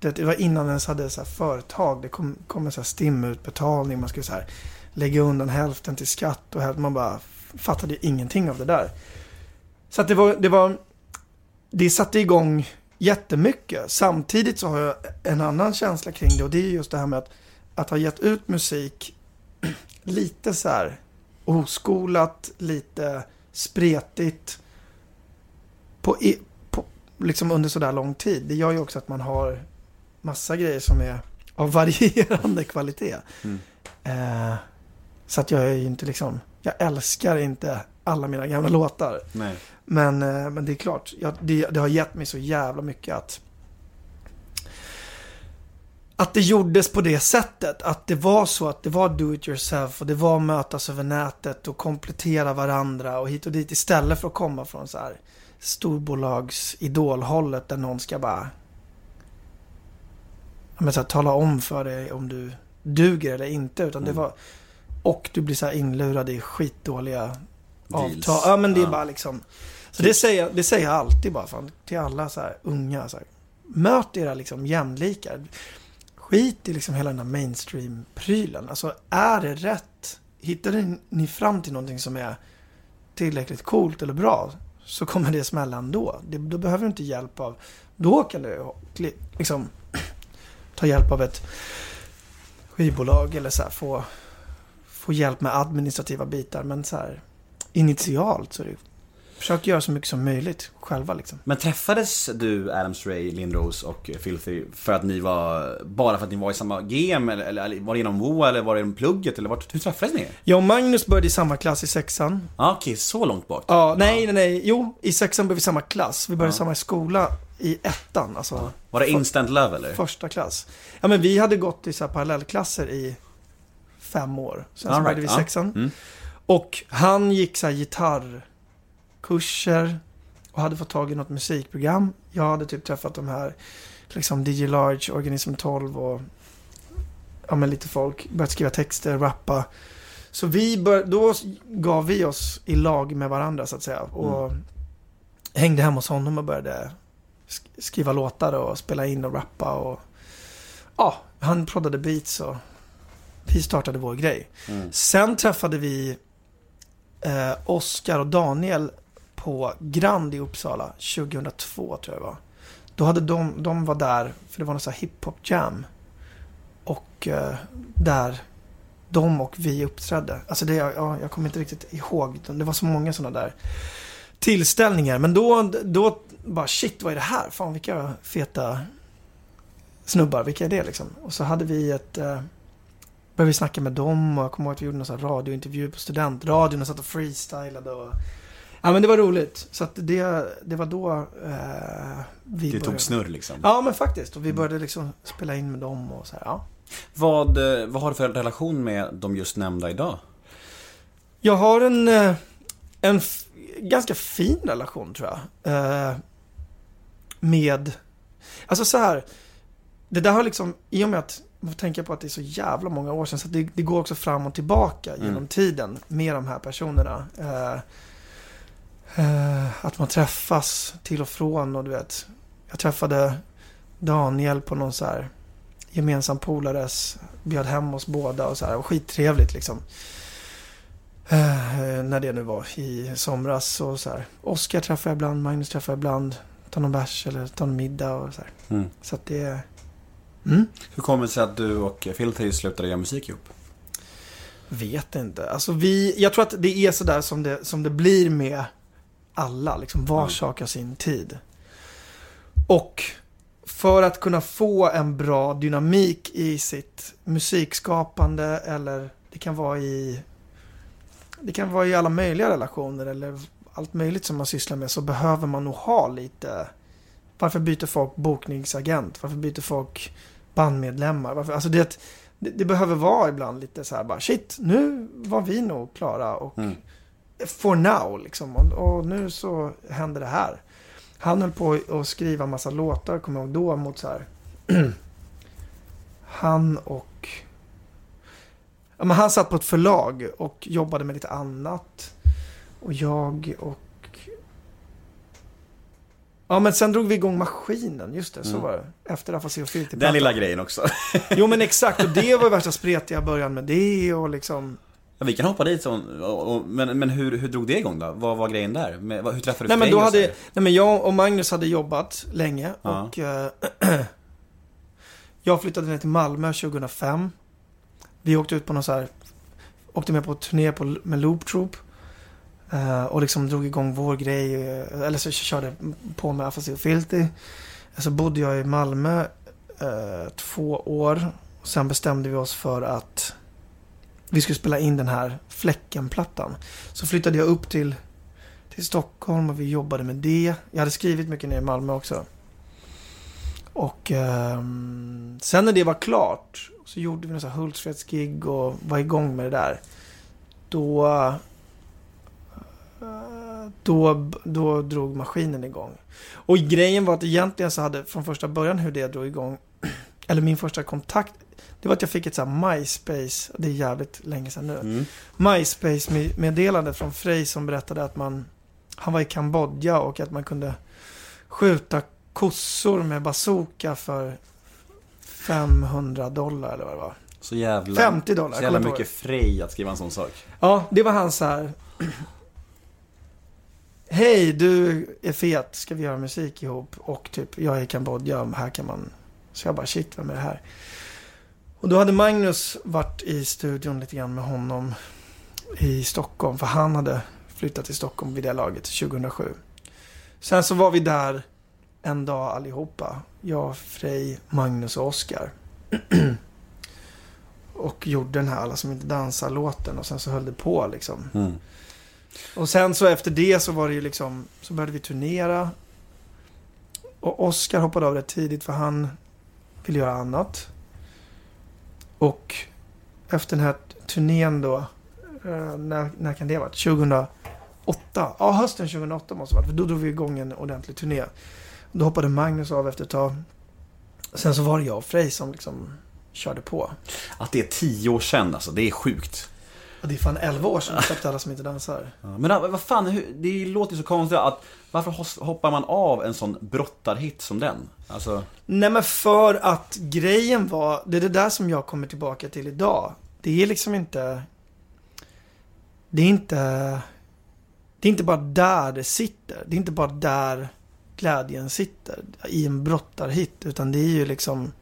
Det, det var innan ens hade så här företag. Det kom, kom en så här stimutbetalning. Man skulle så här lägga undan hälften till skatt och hälften. Man bara fattade ingenting av det där. Så att det var... Det, var, det satte igång jättemycket. Samtidigt så har jag en annan känsla kring det och det är just det här med att, att ha gett ut musik lite så här oskolat, lite spretigt på, e, på, liksom under sådär lång tid. Det gör ju också att man har massa grejer som är av varierande kvalitet. Mm. Eh, så att jag är ju inte liksom, jag älskar inte alla mina gamla låtar. Nej. Men, eh, men det är klart, jag, det, det har gett mig så jävla mycket att att det gjordes på det sättet. Att det var så att det var do it yourself och det var mötas över nätet och komplettera varandra och hit och dit istället för att komma från så här storbolags idolhållet där någon ska bara men så här, tala om för dig om du duger eller inte. Utan det Mm. var och du blir så här inlurad i skitdåliga Deals. avtal. Ja men det är Ja. bara liksom. Så det säger, det säger jag alltid bara fan, till alla så här unga. Så här, möt era liksom jämlikar. Skit i liksom hela den här mainstream-prylen. Alltså är det rätt? Hittar ni- fram till någonting som är tillräckligt coolt eller bra så kommer det smälla ändå. Det, då behöver du inte hjälp av... Då kan du liksom ta hjälp av ett skivbolag eller så här, få, få hjälp med administrativa bitar. Men så här initialt så är det Försök göra så mycket som möjligt själva liksom. Men träffades du, Adams Ray, Lindros och Filthy för att ni var, bara för att ni var i samma game? Eller, eller var det genom WoA eller var det genom plugget? Eller vart, hur träffades ni? Jag och Magnus började i samma klass i sexan. Ja, okej, så långt bak. Ja, nej, nej, nej. Jo, i sexan började vi samma klass. Vi började Ja. i samma skola i ettan, alltså Var det instant love eller? första klass. Ja, men vi hade gått i så här parallellklasser i fem år. Sen så började vi right, ja. sexan. Mm. Och han gick så här gitarrkurser och hade fått tag i något musikprogram. Jag hade typ träffat de här, liksom DJ Large, Organism 12 och ja, men lite folk, börjat skriva texter, rappa. Så vi bör, då gav vi oss i lag med varandra så att säga. Och hängde hemma hos honom och började skriva låtar och spela in och rappa. Och, ja, han proddade beats och vi startade vår grej. Mm. Sen träffade vi eh, Oskar och Daniel på Grand i Uppsala 2002 tror jag det var. Då hade de, de var där, för det var någon sån här hiphop jam. Och eh, där de och vi uppträdde. Alltså det, ja, jag kommer inte riktigt ihåg. Det var så många sådana där tillställningar. Men då, då bara shit, vad är det här? Fan vilka feta snubbar, vilka är det liksom? Och så hade vi ett... Eh, började vi snacka med dem och jag kommer ihåg att vi gjorde någon sån radiointervju på studentradion och satt och freestylade och... Ja men det var roligt. Så att det, det var då eh, vi Det började... tog snurr liksom. Ja men faktiskt. Och vi började liksom spela in med dem och så här, ja. Vad, eh, vad har du för relation med de just nämnda idag? Jag har en, eh, en ganska fin relation tror jag. Eh, med, alltså så här. Det där har liksom, i och med att man får tänka på att det är så jävla många år sedan. Så det, det går också fram och tillbaka Mm. genom tiden med de här personerna. Eh, eh, att man träffas till och från och du vet. Jag träffade Daniel på någon så här gemensam polares, bjöd hem oss båda och så här. Och skittrevligt liksom. Eh, när det nu var i somras och så här. Oskar träffar jag ibland, Magnus träffar jag ibland. Tar någon bärs eller tar någon middag och så här. Mm. Så att det... Mm. Hur kommer det sig att du och Filter slutade göra musik ihop? Vet inte. Alltså vi, jag tror att det är sådär som det, som det blir med alla. Liksom var Mm. sak har sin tid. Och för att kunna få en bra dynamik i sitt musikskapande eller det kan vara i det kan vara i alla möjliga relationer eller allt möjligt som man sysslar med så behöver man nog ha lite varför byter folk bokningsagent? Varför byter folk bandmedlemmar? Varför, alltså det, det, det behöver vara ibland lite så här bara shit, nu var vi nog klara och Mm. for now liksom. Och, och nu så händer det här. Han höll på att skriva massa låtar, kommer jag ihåg då, mot så här. han och... Ja, men han satt på ett förlag och jobbade med lite annat. Och jag och... Ja, men sen drog vi igång maskinen. Just det, så Mm. var det. Efter Afasi och Filter. Den lilla grejen också. Jo, men exakt. Och det var ju värsta spretiga början med det och liksom... Ja, vi kan hoppa dit, så, och, och, men, men hur, hur drog det igång då? Vad var grejen där? Med, hur träffade du Nej men, då hade, nej men jag och Magnus hade jobbat länge Ja. och eh, jag flyttade ner till Malmö 2005. Vi åkte ut på någon så här, åkte med på turné på, med Loop Troop. Uh, och liksom drog igång vår grej, uh, eller så körde på med Afasi och Filti. Eh, så bodde jag i Malmö uh, två år. Sen bestämde vi oss för att vi skulle spela in den här Fläcken-plattan. Så flyttade jag upp till till Stockholm och vi jobbade med det. Jag hade skrivit mycket nere i Malmö också. Och ehm, sen när det var klart så gjorde vi en Hultsfredsgig och var igång med det där. Då, då, då drog maskinen igång. Och grejen var att egentligen så hade från första början hur det drog igång, eller min första kontakt, det var att jag fick ett så här MySpace, det är jävligt länge sedan nu. Mm. MySpace-meddelande från Frey som berättade att man, han var i Kambodja och att man kunde skjuta kossor med bazooka för 500 dollar eller vad det var. Så jävla... 50 dollar, Så jävla mycket frej att skriva en sån sak. Ja, det var han så här. Hej, du är fet, ska vi göra musik ihop? Och typ, jag är i Kambodja, här kan man... Så jag bara, shit, vem är det här? Och då hade Magnus varit i studion lite grann med honom i Stockholm. För han hade flyttat till Stockholm vid det laget, 2007. Sen så var vi där en dag allihopa. Jag, Frej, Magnus och Oskar. och gjorde den här Alla som inte dansar-låten. Och sen så höll det på liksom. Mm. Och sen så efter det så var det ju liksom, så började vi turnera. Och Oscar hoppade av rätt tidigt för han ville göra annat. Och efter den här turnén då, eh, när, när kan det ha varit? 2008? Ja, hösten 2008 måste det ha varit. För då drog vi igång en ordentlig turné. Då hoppade Magnus av efter ett tag. Sen så var det jag och Frej som liksom körde på. Att det är tio år sedan alltså, det är sjukt. Och det är fan 11 år sedan vi släppte Alla som inte dansar. Ja, Men äh, vad fan, det låter ju så konstigt att varför hoppar man av en sån brottarhit som den? Alltså, Nej men för att grejen var, det är det där som jag kommer tillbaka till idag. Det är liksom inte, det är inte, det är inte bara där det sitter. Det är inte bara där glädjen sitter i en brottarhit. Utan det är ju liksom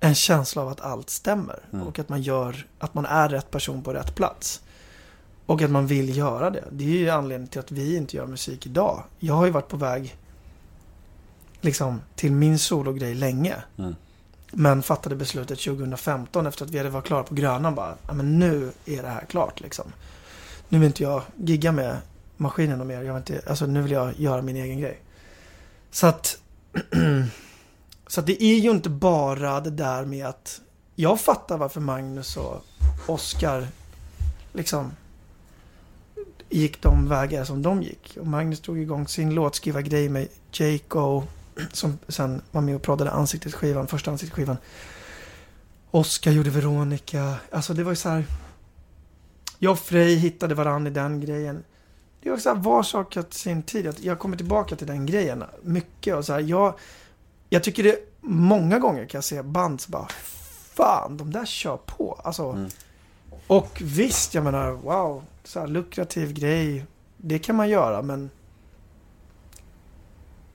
en känsla av att allt stämmer. Mm. Och att man gör, att man är rätt person på rätt plats. Och att man vill göra det. Det är ju anledningen till att vi inte gör musik idag. Jag har ju varit på väg liksom till min sologrej länge. Mm. Men fattade beslutet 2015 efter att vi hade varit klara på Grönan bara. Men nu är det här klart liksom. Nu vill inte jag gigga med maskinen och mer. Jag vill inte, alltså nu vill jag göra min egen grej. Så att Så att det är ju inte bara det där med att jag fattar varför Magnus och Oscar liksom gick de vägar som de gick. Och Magnus drog igång sin låtskrivargrej med Jaco. som sen var med och proddade ansiktesskivan, första ansiktesskivan. Oscar gjorde Veronica. Alltså det var ju så här. Jag och Frej hittade varandra i den grejen. Det var så här, var sak att sin tid. Jag kommer tillbaka till den grejen mycket. Och så här, jag, jag tycker det många gånger kan jag se band som bara Fan, de där kör på. Alltså, Mm. Och visst, jag menar, wow. Så här, lukrativ grej. Det kan man göra, men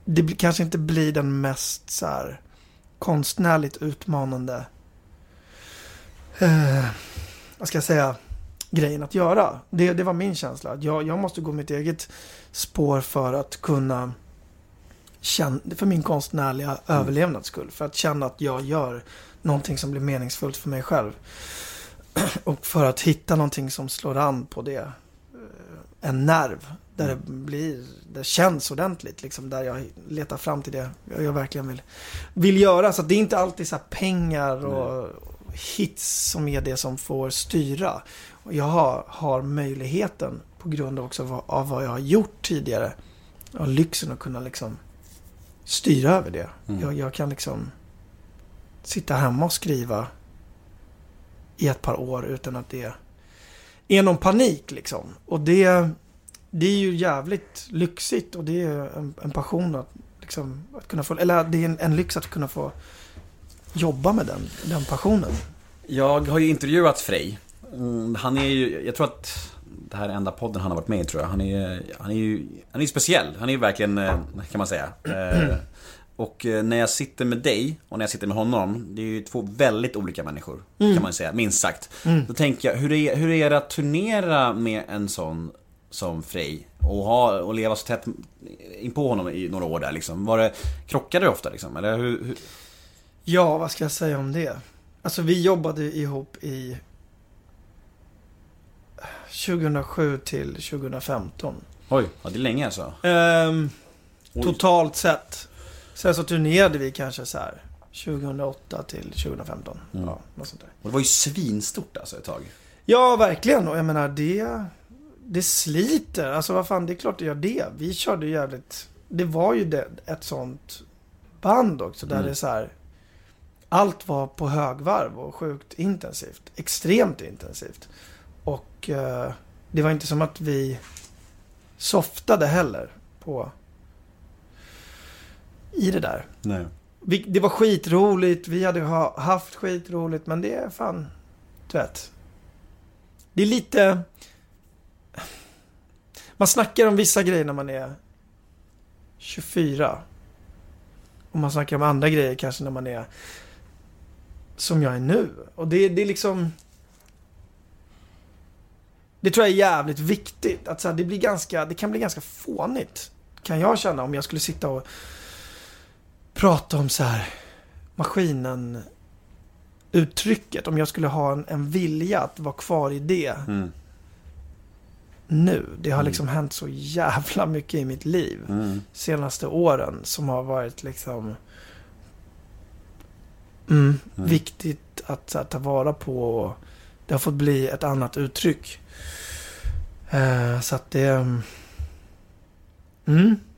det kanske inte blir den mest så här, konstnärligt utmanande eh, vad ska jag säga, grejen att göra. Det, det var min känsla. Jag, jag måste gå mitt eget spår för att kunna känna, för min konstnärliga överlevnads skull. För att känna att jag gör någonting som blir meningsfullt för mig själv. Och för att hitta någonting som slår an på det. eh, En nerv. Där det blir, det känns ordentligt. Liksom, där jag letar fram till det jag, verkligen vill, vill göra. Så det är inte alltid så pengar och hits som är det som får styra. Jag har, har möjligheten på grund av också vad, av vad jag har gjort tidigare. Jag har lyxen att kunna liksom styra över det. Mm. Jag, jag kan liksom sitta hemma och skriva i ett par år utan att det är någon panik liksom. Och det, det är ju jävligt lyxigt och det är en, en passion att, liksom, att kunna få, eller det är en, en lyx att kunna få jobba med den, den passionen. jag har ju intervjuat Frej. Mm, Han är ju, jag tror att det här är enda podden han har varit med i tror jag. Han är, han är ju, han är speciell. Han är ju verkligen, eh, kan man säga. Eh, Och eh, när jag sitter med dig och när jag sitter med honom, det är ju två väldigt olika människor. Kan man säga, minst sagt. Då tänker jag, hur är, hur är det att turnera med en sån som Frej? Och, ha, och leva så tätt in på honom i några år där liksom. Var det, krockade det ofta liksom? Eller hur, hur? Ja, vad ska jag säga om det? Alltså vi jobbade ihop i 2007 till 2015. Oj, ja, det är länge alltså. Ehm, totalt sett. Sen så turnerade vi kanske så här 2008 till 2015. Mm. Ja, något sånt där. Och det var ju svinstort alltså ett tag. Ja, verkligen. Och jag menar, det, det sliter. Alltså vad fan, det är klart det gör det. Vi körde ju jävligt... Det var ju det, ett sånt band också. Där Mm. det är så här... Allt var på högvarv och sjukt intensivt. Extremt intensivt. Och eh, det var inte som att vi softade heller på... I det där. Nej. Vi, det var skitroligt, vi hade ha, haft skitroligt, men det är fan, du vet. Det är lite... Man snackar om vissa grejer när man är 24. Och man snackar om andra grejer kanske när man är som jag är nu. Och det, det är liksom... Det tror jag är jävligt viktigt. Att så här, det, blir ganska, det kan bli ganska fånigt. Kan jag känna om jag skulle sitta och prata om så här maskinen uttrycket. Om jag skulle ha en, en vilja att vara kvar i det Mm. nu. Det har Mm. liksom hänt så jävla mycket i mitt liv. Mm. Senaste åren som har varit liksom mm, Mm. viktigt att här, ta vara på. Och det har fått bli ett annat uttryck. Eh, så att det... Mm.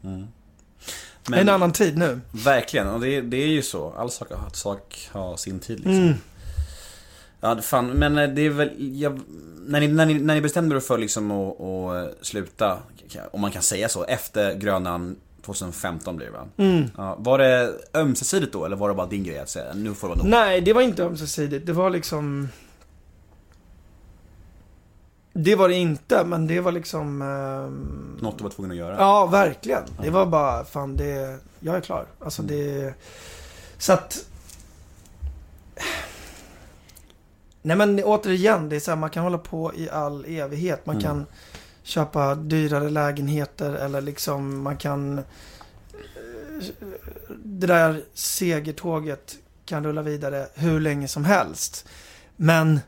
Mm. Men- En annan tid nu. Verkligen, och det, det är ju så. All sak, sak har sin tid liksom. Mm. Ja, fan, men eh, det är väl, jag, när, ni, när, ni, när ni bestämde er för liksom att, att sluta, om man kan säga så, efter Grönan 2015 blir det va? Mm. Ja, var det ömsesidigt då, eller var det bara din grej att säga nu får det vara nog? Nej, det var inte ömsesidigt. Det var liksom... Det var det inte, men det var liksom... ehm, Något du var tvungen att göra? Ja, verkligen. Det var bara, fan det... Jag är klar. Alltså det... Så att... Nej men återigen, det är så här, man kan hålla på i all evighet. Man Mm. kan köpa dyrare lägenheter eller liksom man kan... eh, Det där segertåget kan rulla vidare hur länge som helst. Men...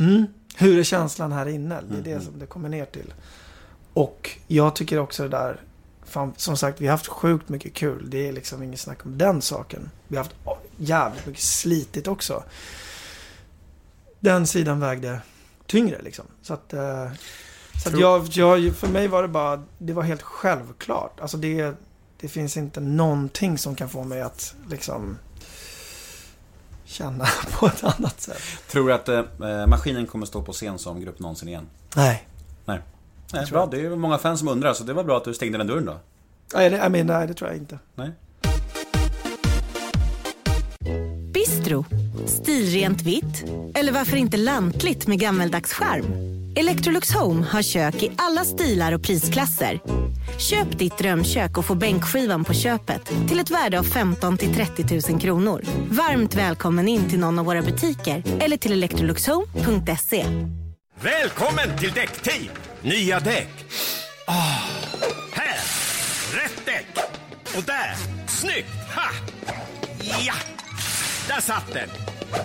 Mm, hur är känslan här inne? Det är det Mm. som det kommer ner till. Och jag tycker också det där... Fan, som sagt, vi har haft sjukt mycket kul. Det är liksom inget snack om den saken. Vi har haft jävligt mycket slitigt också. Den sidan vägde tyngre liksom. Så att... Eh, så att jag, jag, för mig var det bara... Det var helt självklart. Alltså det... Det finns inte någonting som kan få mig att liksom... Känna på ett annat sätt. Tror du att eh, maskinen kommer stå på scen som grupp någonsin igen? Nej. Nej, tror bra. Det är många fans som undrar, så det var bra att du stängde den dörren då. Nej, det, I mean, nej, det tror jag inte. Nej? Bistro. Stilrent vitt. Eller varför inte lantligt med gammeldags charm? Electrolux Home har kök i alla stilar och prisklasser. Köp ditt drömkök och få bänkskivan på köpet till ett värde av 15 till 30 000 kronor. Varmt välkommen in till någon av våra butiker eller till electroluxhome.se. Välkommen till Däckteam! Nya däck. Oh. här! Rätt däck! Och där! Snyggt! Ha! Ja! Där satt den!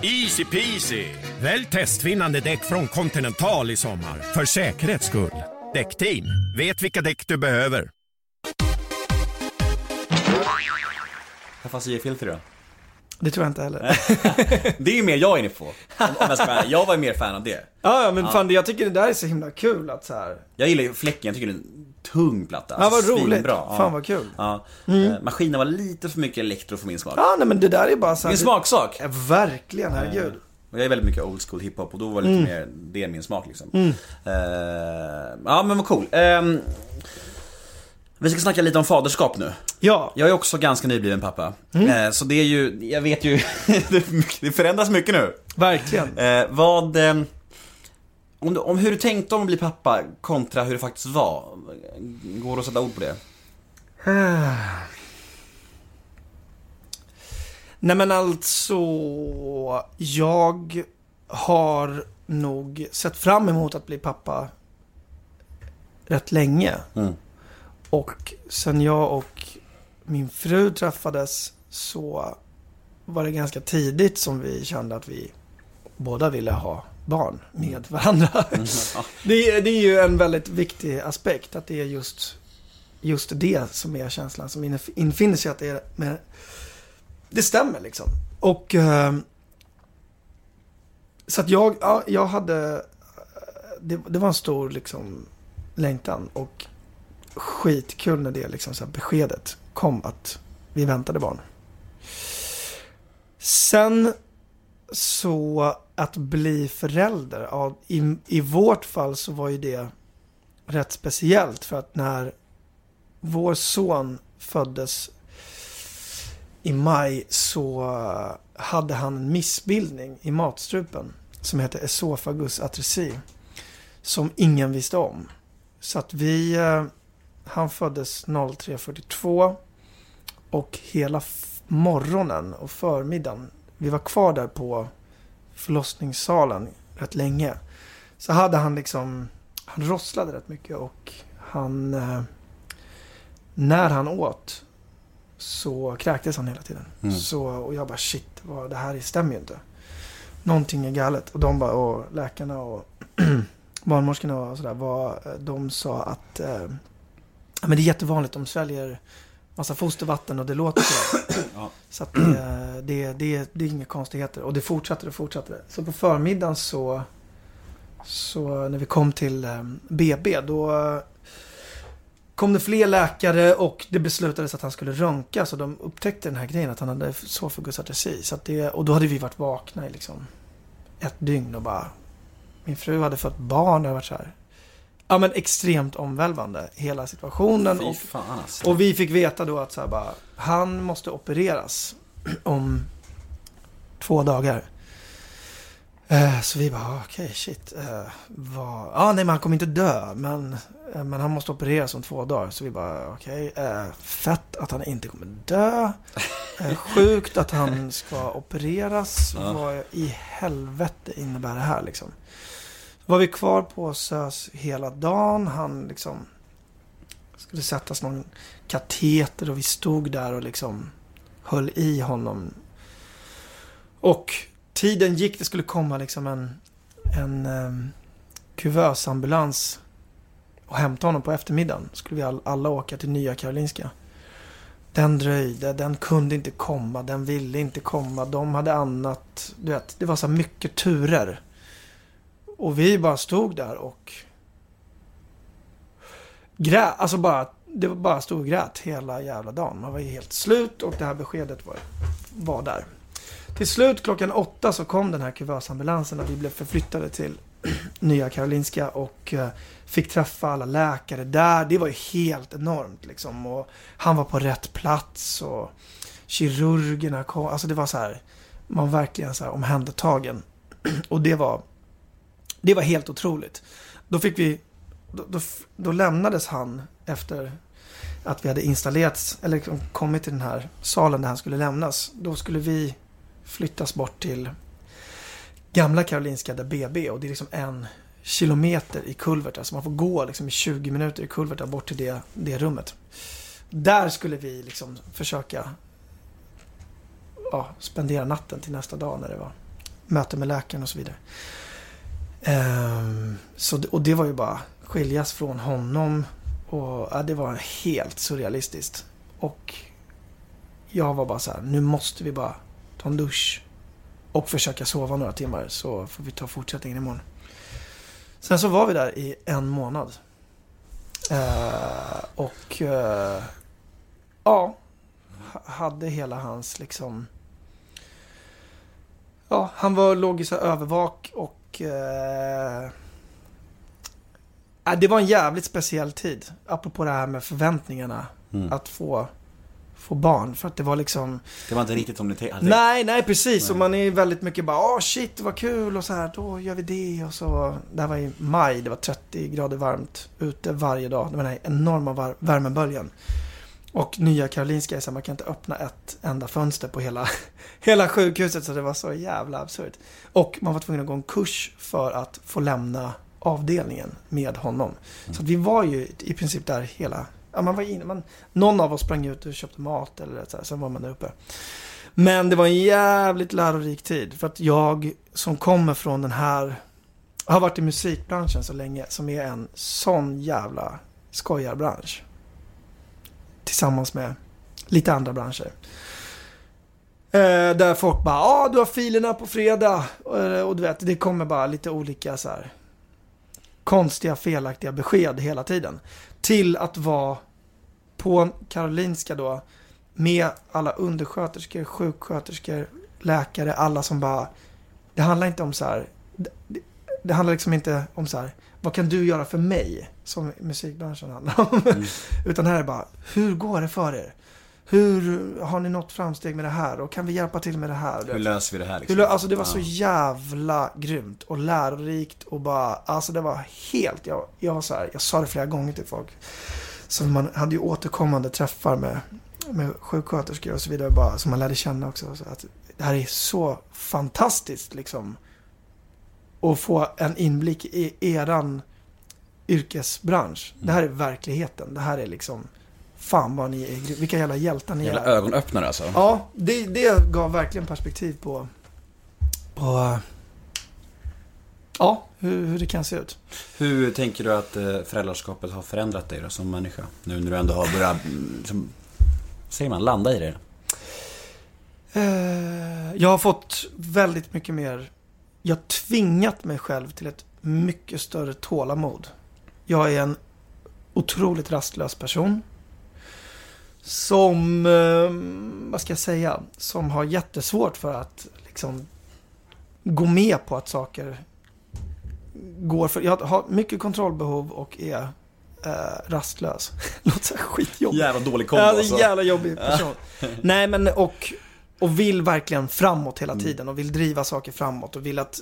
Easy peasy! Välj testvinnande däck från Continental i sommar. För säkerhets skull. Däckteam, vet vilka däck du behöver. Vad fan säger filter då? Det tror jag inte heller. Det är ju mer jag är inne på. Om jag ska. Jag var mer fan av det. Ja, ja, men fan det- jag tycker det där är så himla kul att så här. Jag gillar ju fläcken, jag tycker det är en tung platta. Ja, vad roligt. Svinbra. Ja. Fan vad kul. Ja. Eh, Maskinen var lite för mycket elektro för min smak. Ja, nej men det där är bara så Det är här. en smaksak. Ja, verkligen, herregud. Och jag är väldigt mycket old school hiphop och då var det lite mer, det är min smak liksom. Eh, ja men vad cool. Ehm, vi ska snacka lite om faderskap nu. Ja, Jag är också ganska nybliven pappa. Eh, så det är ju, jag vet ju, det förändras mycket nu. verkligen. Eh, vad... Eh, om, du, om hur du tänkte om att bli pappa kontra hur det faktiskt var. Går det att sätta ord på det? Nej men alltså, jag har nog sett fram emot att bli pappa rätt länge. Mm. Och sen jag och min fru träffades så var det ganska tidigt som vi kände att vi båda ville ha barn med varandra. Ja. Det, är- det är ju en väldigt viktig aspekt att det är just, just det som är känslan som inf- infinner sig att det är med, det stämmer liksom. Och eh, så att jag, ja, jag hade, det, det var en stor liksom längtan och skitkul när det liksom så här beskedet kom att vi väntade barn. Sen så att bli förälder, ja, i, i vårt fall så var ju det rätt speciellt för att när vår son föddes i maj så eh, hade han en missbildning i matstrupen som heter esophagus atresi som ingen visste om. Så att vi, eh, han föddes 03.42 och hela morgonen och förmiddagen, vi var kvar där på förlossningssalen rätt länge. Så hade han liksom, han rosslade rätt mycket och han, eh, när han åt så kräktes han hela tiden. Mm. Så, och jag bara shit, vad, det här stämmer ju inte. Någonting är galet. Och de bara, och läkarna och barnmorskorna och sådär, var, de sa att eh, men det är jättevanligt, de sväljer massa fostervatten och det låter så. Ja. Så att det, det, det, det är inga konstigheter. Och det fortsatte och fortsatte. Så på förmiddagen så, så när vi kom till eh, BB då, kom det fler läkare och det beslutades att han skulle röntga. Så de upptäckte den här grejen att han hade esofagus artesi. Så det, och då hade vi varit vakna i liksom ett dygn och bara... Min fru hade fått barn och det varit så här. Ja men extremt omvälvande hela situationen. Och, alltså. och vi fick veta då att så här bara, han måste opereras om två dagar. Eh, så vi bara, ah, okej shit. Eh, vad, ah, nej men han kommer inte dö, men, eh, men han måste opereras om två dagar. Så vi bara, okej, eh, fett att han inte kommer dö. Eh, sjukt att han ska opereras. Ja. Vad i helvete innebär det här liksom? Var vi kvar på SÖS hela dagen. Han liksom skulle sättas någon kateter och vi stod där och liksom höll i honom. Och tiden gick, det skulle komma liksom en, en um, kuvösambulans och hämta honom på eftermiddagen. Skulle vi all, alla åka till Nya Karolinska. Den dröjde, den kunde inte komma, den ville inte komma, de hade annat. Du vet, det var så mycket turer. Och vi bara stod där och grät, alltså bara, det var bara stod och grät hela jävla dagen. Man var ju helt slut och det här beskedet var, var där. Till slut klockan åtta så kom den här kuvösambulansen och vi blev förflyttade till Nya Karolinska och eh, fick träffa alla läkare där. Det var ju helt enormt liksom. Och han var på rätt plats och kirurgerna kom. Alltså det var så här, man var verkligen så här omhändertagen. Och det var, det var helt otroligt. Då fick vi, då, då, då lämnades han efter att vi hade installerats, eller kommit till den här salen där han skulle lämnas. Då skulle vi flyttas bort till Gamla Karolinska där BB och det är liksom en kilometer i kulvertar. Så alltså man får gå liksom i 20 minuter i kulvertar bort till det, det rummet. Där skulle vi liksom försöka ja, spendera natten till nästa dag när det var möte med läkaren och så vidare. Ehm, så, och det var ju bara skiljas från honom och ja, det var helt surrealistiskt. Och jag var bara så här, nu måste vi bara ta en dusch och försöka sova några timmar så får vi ta fortsättningen imorgon. Sen så var vi där i en månad. Eh, och eh, ja, ha- hade hela hans liksom... Ja, han var låg i så här övervak och... Eh, ja, det var en jävligt speciell tid. Apropå det här med förväntningarna. Mm. Att få, få barn. För att det var liksom... Det var inte riktigt som ni hade Nej, nej precis. Nej. Och man är väldigt mycket bara, åh shit vad kul och så här, då gör vi det och så. Det här var i maj, det var 30 grader varmt ute varje dag. Det var den här enorma var- värmeböljan. Och Nya Karolinska är så här, man kan inte öppna ett enda fönster på hela, hela sjukhuset så det var så jävla absurt. Och man var tvungen att gå en kurs för att få lämna avdelningen med honom. Så att vi var ju i princip där hela, ja man var inne, man, någon av oss sprang ut och köpte mat eller så här, sen var man där uppe. Men det var en jävligt lärorik tid. För att jag som kommer från den här, har varit i musikbranschen så länge, som är en sån jävla skojarbransch. Tillsammans med lite andra branscher. Eh, där folk bara, ja ah, du har filerna på fredag. Och, och du vet, det kommer bara lite olika så här konstiga, felaktiga besked hela tiden. Till att vara på Karolinska då med alla undersköterskor, sjuksköterskor, läkare, alla som bara... Det handlar inte om så här... Det, det, handlar liksom inte om så här, vad kan du göra för mig? Som musikbranschen handlar om. Utan här är bara, hur går det för er? Hur har ni nått framsteg med det här? Och kan vi hjälpa till med det här? Hur löser vi det här liksom? Hur, alltså det var så jävla grymt och lärorikt och bara, alltså det var helt, jag, jag var så här, jag sa det flera gånger till folk. Så man hade ju återkommande träffar med, med sjuksköterskor och så vidare bara, som man lärde känna också. Så att det här är så fantastiskt liksom. Att få en inblick i eran yrkesbransch. Det här är verkligheten. Det här är liksom, fan vad ni är, vilka jävla hjältar ni Jävla är. ögonöppnare alltså. Ja, det, det gav verkligen perspektiv på, på ja, hur, hur det kan se ut. Hur tänker du att eh, föräldraskapet har förändrat dig då som människa? Nu när du ändå har börjat, mm, som, säger man, landa i det? Eh, jag har fått väldigt mycket mer, jag har tvingat mig själv till ett mycket större tålamod. Jag är en otroligt rastlös person. Som, eh, vad ska jag säga, som har jättesvårt för att liksom gå med på att saker går för... Jag har mycket kontrollbehov och är eh, rastlös. Låter så här skitjobbigt. Jävla dålig kombo Ja, alltså. en jävla jobbig person. Nej, men och, och vill verkligen framåt hela Mm. tiden och vill driva saker framåt och vill att...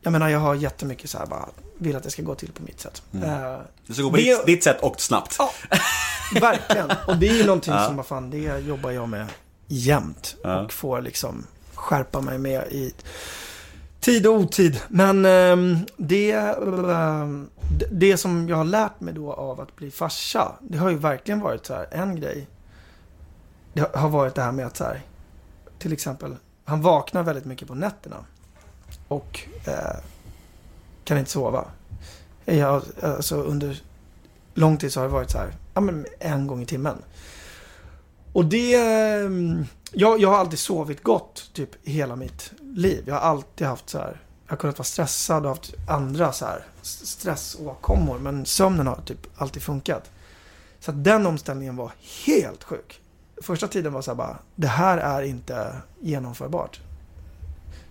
Jag menar, jag har jättemycket så här bara, vill att det ska gå till på mitt sätt. Mm. Eh, Det ska gå på Det- ditt, ditt sätt och snabbt. Ja, verkligen. Och det är ju någonting Ja. som, vad fan, det jobbar jag med jämt. Ja. Och får liksom skärpa mig med i tid och otid. Men eh, det, det- som jag har lärt mig då av att bli farsa, det har ju verkligen varit så här, en grej. Det har varit det här med att så här, till exempel, han vaknar väldigt mycket på nätterna. Och eh, kan inte sova. Jag, alltså under lång tid så har det varit så här, ja men en gång i timmen. Och det, ehm, jag, jag har alltid sovit gott typ hela mitt liv. Jag har alltid haft så här, jag har kunnat vara stressad och haft andra så här stressåkommor. Men sömnen har typ alltid funkat. Så att den omställningen var helt sjuk. Första tiden var så här bara, det här är inte genomförbart.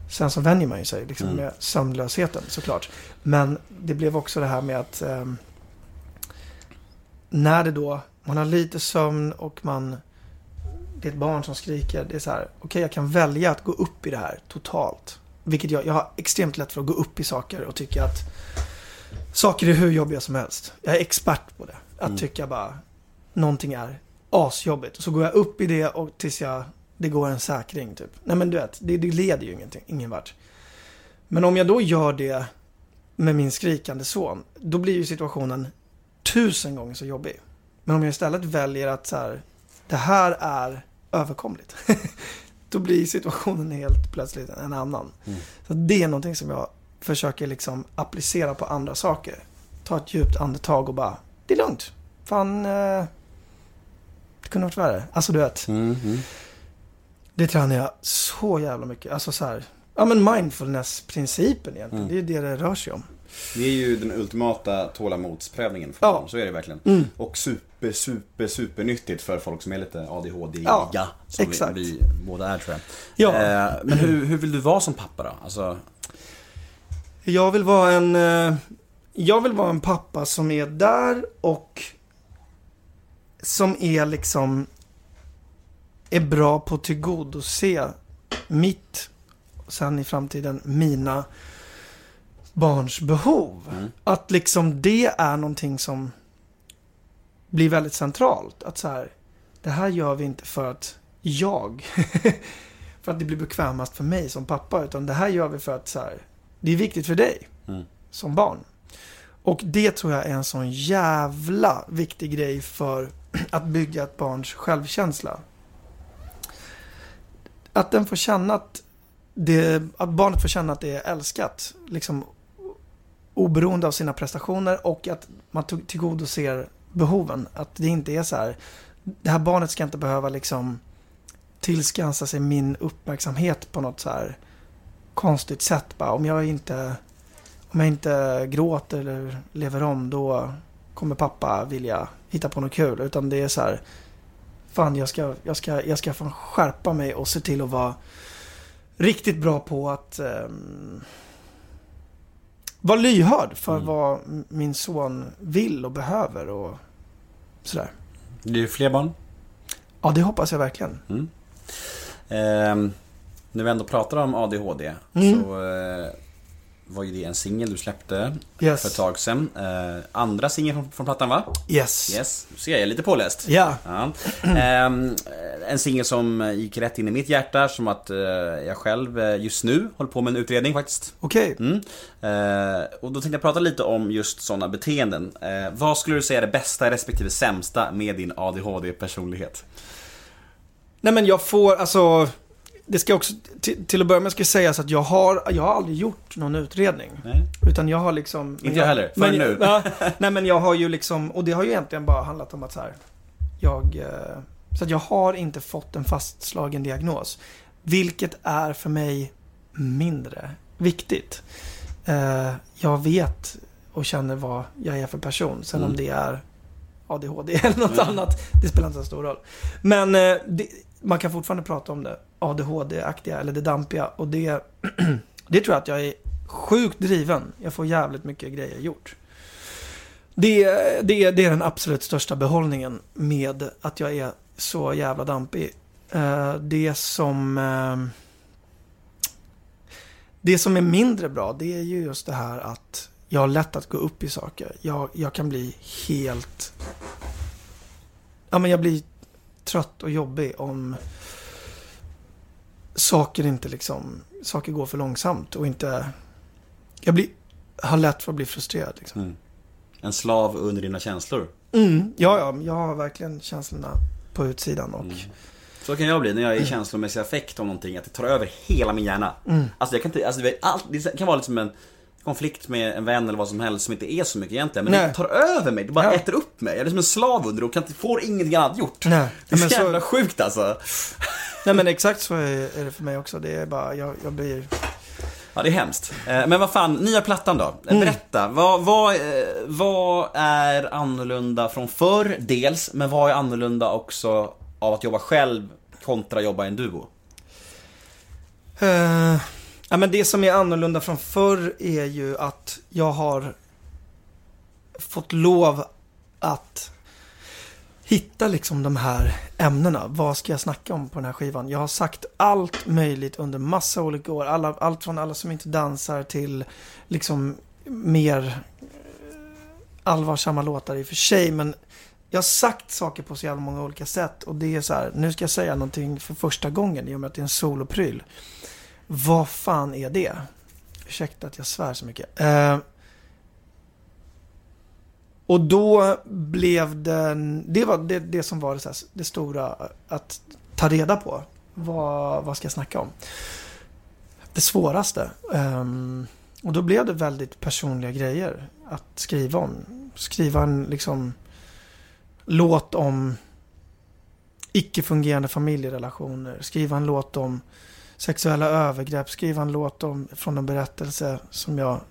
Sen så vänjer man ju sig liksom Mm. med sömnlösheten såklart. Men det blev också det här med att ehm, när det då, man har lite sömn och man, det är ett barn som skriker. Det är så här, okej jag kan välja att gå upp i det här totalt. Vilket jag, jag har extremt lätt för att gå upp i saker och tycka att saker är hur jobbiga som helst. Jag är expert på det. Att Mm. tycka bara, någonting är asjobbigt. Och så går jag upp i det och tills jag, det går en säkring typ. Nej men du vet, det, det leder ju ingenting, ingen vart. Men om jag då gör det med min skrikande son, då blir ju situationen tusen gånger så jobbig. Men om jag istället väljer att så här, det här är överkomligt. då blir situationen helt plötsligt en annan. Mm. Så det är någonting som jag försöker liksom applicera på andra saker. Ta ett djupt andetag och bara, det är lugnt. Fan, eh, det kunde varit värre. Alltså du vet, Mm, mm. det tränar jag så jävla mycket. Alltså så här, ja men mindfulness-principen egentligen. Mm. Det är det det rör sig om. Det är ju den ultimata tålamodsprövningen för Ja. dem, så är det verkligen. Mm. Och super, super, super nyttigt för folk som är lite ADHD-iga. Ja, som exakt. Vi, vi båda är tror jag. Ja. Eh, men hur, hur vill du vara som pappa då? Alltså, Jag vill vara en... eh, Jag vill vara en pappa som är där och som är liksom är bra på att tillgodose mitt, sen i framtiden mina barns behov. Mm. Att liksom det är någonting som blir väldigt centralt. Att så här, det här gör vi inte för att jag, för att det blir bekvämast för mig som pappa. Utan det här gör vi för att så här, det är viktigt för dig Mm. som barn. Och det tror jag är en sån jävla viktig grej för att bygga ett barns självkänsla. Att den får känna att, det, att barnet får känna att det är älskat. Liksom oberoende av sina prestationer och att man tillgodoser behoven. Att det inte är så här, det här barnet ska inte behöva liksom tillskansa sig min uppmärksamhet på något så här konstigt sätt. Bara, om jag inte om jag inte gråter eller lever om då kommer pappa vilja hitta på något kul. Utan det är så här, fan jag ska, jag ska, jag ska fan skärpa mig och se till att vara riktigt bra på att ehm, vara lyhörd för Mm. vad min son vill och behöver och sådär. blir det fler barn? Ja, det hoppas jag verkligen. Mm. Ehm, när vi ändå pratar om ADHD Mm. så eh, var ju det en singel du släppte Yes. för ett tag sedan. Eh, andra singeln från, från plattan va? Yes. Yes, du ser jag är lite påläst. Ja. Ja. Ehm, en singel som gick rätt in i mitt hjärta som att eh, jag själv eh, just nu håller på med en utredning faktiskt. Okej. Mm. Eh, och då tänkte jag prata lite om just sådana beteenden. Eh, vad skulle du säga är det bästa respektive sämsta med din ADHD-personlighet? Nej men jag får, alltså, det ska också, till, till att börja med ska sägas att jag har, jag har aldrig gjort någon utredning. Nej? Utan jag har liksom... Inte jag heller, förrän men, nu. Ja, nej men jag har ju liksom, och det har ju egentligen bara handlat om att så här, jag, eh, så att jag har inte fått en fastslagen diagnos. Vilket är för mig mindre viktigt. Eh, jag vet och känner vad jag är för person. Sen Mm. om det är ADHD eller något annat. Det spelar inte så stor roll. Men eh, det, man kan fortfarande prata om det ADHD-aktiga eller det dampiga. Och det, det tror jag att jag är sjukt driven. Jag får jävligt mycket grejer gjort. Det, det, det är den absolut största behållningen med att jag är så jävla dampig. Eh, det som... Eh, det som är mindre bra, det är ju just det här att jag har lätt att gå upp i saker. Jag, jag kan bli helt... Ja, men jag blir trött och jobbig om saker inte liksom... Saker går för långsamt och inte... Jag blir, har lätt för att bli frustrerad. Liksom. Mm. En slav under dina känslor. Mm, ja, ja, jag har verkligen känslorna på utsidan och... Mm. Så kan jag bli när jag är i känslomässig affekt om någonting, att det tar över hela min hjärna. Mm. Alltså jag kan inte, alltså, allt, det kan vara liksom en konflikt med en vän eller vad som helst som inte är så mycket egentligen. Men Nej. det tar över mig, det bara Ja. äter upp mig. Jag är som en slav under och kan, inte- får ingenting annat gjort. Nej, Det är men så så- jävla sjukt alltså. Nej men exakt så är det för mig också. Det är bara, jag, jag blir... Ja, det är hemskt. Eh, Men vad fan, nya plattan då? Mm. Berätta, vad, vad, eh, vad är annorlunda från förr, dels, men vad är annorlunda också av att jobba själv kontra jobba i en duo? Eh, ja, men det som är annorlunda från förr är ju att jag har fått lov att hitta liksom de här ämnena. Vad ska jag snacka om på den här skivan? Jag har sagt allt möjligt under massa olika år. Alla, allt från alla som inte dansar till liksom mer eh, allvarsamma låtar i och för sig. Men jag har sagt saker på så jävla många olika sätt. Och det är så här, nu ska jag säga någonting för första gången i och med att det är en solopryl. Vad fan är det? Ursäkta att jag svär så mycket. Eh, och då blev det, det var det, det som var det, så här, det stora att ta reda på. Vad, vad ska jag snacka om? Det svåraste. Eh, och då blev det väldigt personliga grejer att skriva om. Skriva en liksom låt om icke-fungerande familjerelationer. Skriva en låt om sexuella övergrepp. Skriva en låt om, från en berättelse som jag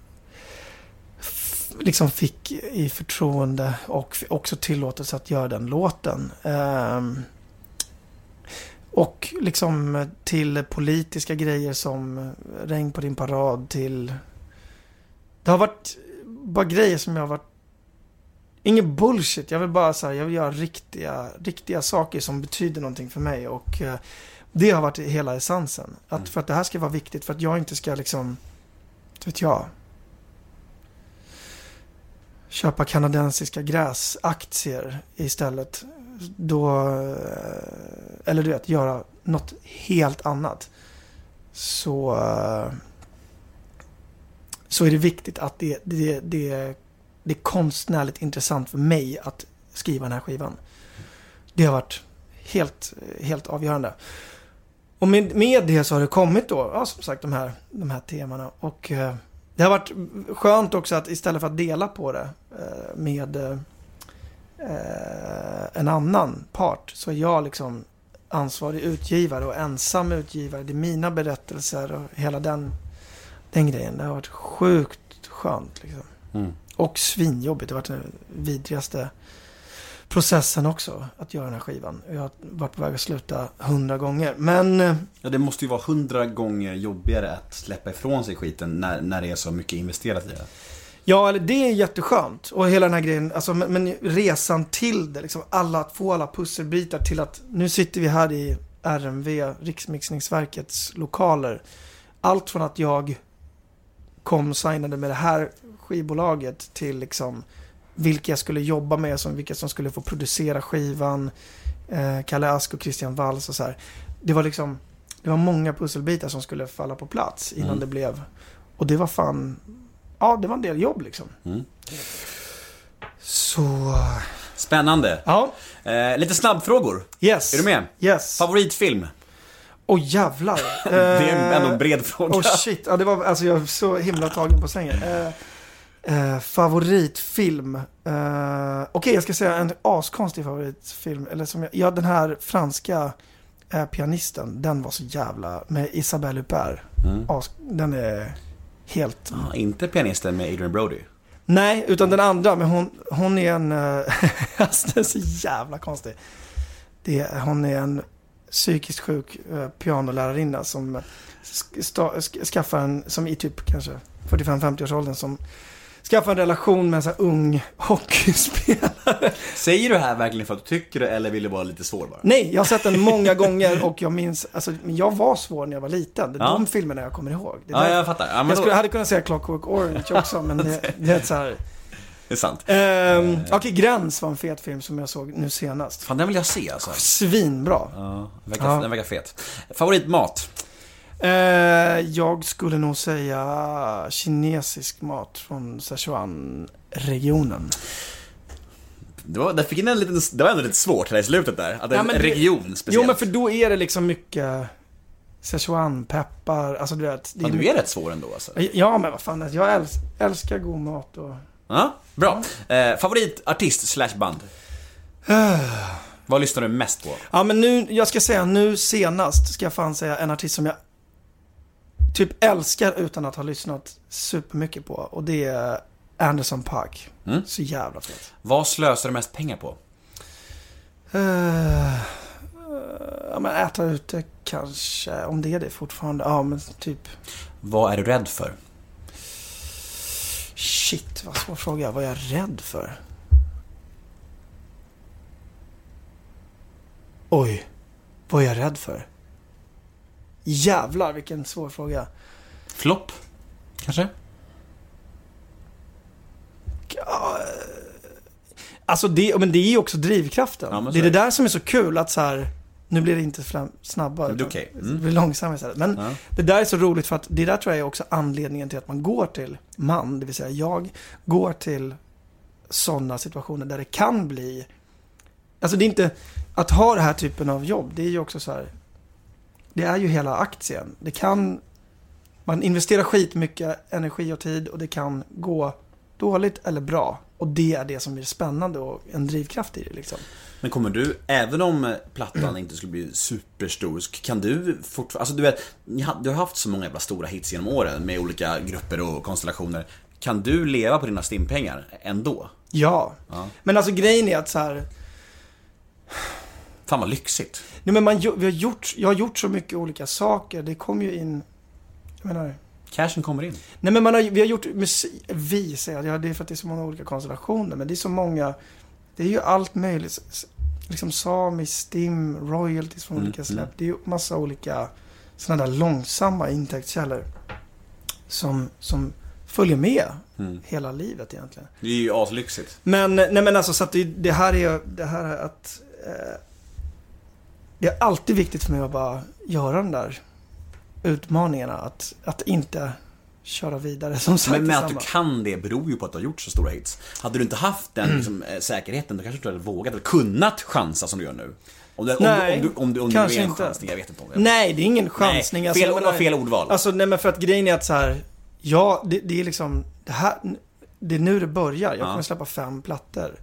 liksom fick i förtroende och också tillåtelse att göra den låten. Um, och liksom till politiska grejer som regn på din parad till... Det har varit bara grejer som jag har varit... Ingen bullshit, jag vill bara säga, jag vill göra riktiga, riktiga saker som betyder någonting för mig och eh, det har varit hela essensen. Att Mm. för att det här ska vara viktigt, för att jag inte ska liksom, vet jag, köpa kanadensiska gräsaktier istället. Då, eh, eller du vet, göra något helt annat. Så, eh, så är det viktigt att det, det, det, det är konstnärligt intressant för mig att skriva den här skivan. Det har varit helt, helt avgörande. Och med, med det så har det kommit då, ja, som sagt, de här, de här temana. Och eh, det har varit skönt också att istället för att dela på det eh, med eh, en annan part så är jag liksom ansvarig utgivare och ensam utgivare. Det är mina berättelser och hela den, den grejen. Det har varit sjukt skönt liksom. Mm. Och svinjobbigt. Det har varit den vidrigaste processen också, att göra den här skivan. Jag har varit på väg att sluta hundra gånger. Men eh, Ja, det måste ju vara hundra gånger jobbigare att släppa ifrån sig skiten när, när det är så mycket investerat i det. Ja, det är jätteskönt. Och hela den här grejen, alltså, men, men resan till det, liksom alla, att få alla pusselbitar till att nu sitter vi här i RMV, Riksmixningsverkets lokaler. Allt från att jag kom signade med det här skivbolaget till liksom vilka jag skulle jobba med, som, vilka som skulle få producera skivan, eh, Kalle Ask och Christian Walls och så här. Det var liksom, det var många pusselbitar som skulle falla på plats innan Mm. det blev, och det var fan ja, det var en del jobb liksom. Mm. Så, Spännande. ja, Eh, lite snabbfrågor. yes. Är du med? Yes. Favoritfilm? Åh jävlar. Det är ändå en bred fråga. Åh shit, ja, det var, alltså jag är så himla tagen på sängen. Eh, eh, favoritfilm. Eh, Okej, jag ska säga en askonstig favoritfilm. Eller som jag, ja, den här franska eh, pianisten. Den var så jävla, med Isabelle Huppert. Mm. As, den är helt Ah, inte pianisten med Adrian Brody. Nej, utan den andra, men hon, hon är en... eh, alltså den är så jävla konstig. Det, hon är en psykiskt sjuk uh, pianolärarinna som sk- skaffar en, som i typ kanske 45-50 års åldern som skaffar en relation med en sån här ung hockeyspelare. Säger du det här verkligen för att du tycker det eller vill du vara lite svår bara? Nej, jag har sett den många gånger och jag minns, alltså jag var svår när jag var liten. Det är Ja. de filmerna jag kommer ihåg. Det Ja, jag fattar. Ja, jag då, skulle, hade kunnat säga Clockwork Orange också, men det, det är så här. det är sant. Ehm, Okej, Gräns var en fet film som jag såg nu senast. Fan, den vill jag se alltså. Svinbra. Ja, den verkar, Ja. den verkar fet. Favoritmat? Eh, jag skulle nog säga kinesisk mat från Sichuan-regionen. Det var, där fick en liten, det var ändå lite svårt här i slutet där. Att det är Ja, en men det- region speciellt. Jo, men för då är det liksom mycket Sichuan-peppar, alltså du vet. Det Ja, du är rätt svår ändå alltså. Ja, men vad fan, jag äls älskar god mat och... Ja, bra. Eh, favoritartist slash band? Vad lyssnar du mest på? Ja, men nu, jag ska säga nu senast, ska jag fan säga en artist som jag typ älskar utan att ha lyssnat supermycket på. Och det är Anderson Paak. Mm. Så jävla fet. Vad slösar du mest pengar på? Uh, ja, men äta ute kanske, om det är det fortfarande. Ja, men typ... Vad är du rädd för? Shit, vad svår fråga. Vad är jag rädd för? Oj, vad är jag rädd för? Jävlar, vilken svår fråga. Flopp? Kanske? Ja, Alltså det, men det är ju också drivkraften. Ja, det är det där som är så kul att så här, nu blir det inte fram, snabbare. Det utan okej. Det Mm. blir långsammare istället. Men Ja. det där är så roligt för att det där tror jag är också anledningen till att man går till man, det vill säga jag, går till sådana situationer där det kan bli, alltså det är inte, att ha den här typen av jobb, det är ju också så här, det är ju hela aktien. Det kan, man investerar skitmycket energi och tid och det kan gå dåligt eller bra. Och det är det som är spännande och en drivkraft i det liksom. Men kommer du, även om plattan inte skulle bli superstor, kan du fortfarande, alltså du vet, du har haft så många jävla stora hits genom åren med olika grupper och konstellationer. Kan du leva på dina stimpengar ändå? Ja. Ja. Men alltså grejen är att så här, Fan vad lyxigt. nej men man, vi har gjort, jag har gjort så mycket olika saker. Det kom ju in, jag menar, Cashen kommer in. nej men man har, vi har gjort musik, vi säger jag, ja, det är för att det är så många olika konstellationer. Men det är så många, det är ju allt möjligt. Liksom Sami, Stim, royalties från Mm, olika släpp. mm. Det är ju massa olika sådana där långsamma intäktskällor. Som, som följer med Mm. hela livet egentligen. Det är ju aslyxigt. Men, nej men alltså så att det, det här är, det här är att... Eh, det är alltid viktigt för mig att bara göra de där utmaningarna. Att, att inte köra vidare som sagt. Men med att du kan det beror ju på att du har gjort så stora hits. Hade du inte haft den liksom, eh, säkerheten, då kanske du inte hade vågat eller kunnat chansa som du gör nu. Om, det, om, Nej, om, du, om, du, om kanske det är en inte. chansning, jag vet inte om det Nej, det är ingen chansning. Nej, Alltså, fel, det menar- fel ordval. Alltså nej men för att grejen är att så här. Ja, det, det är liksom. Det här. Det är nu det börjar. Jag Ja. kommer släppa fem plattor.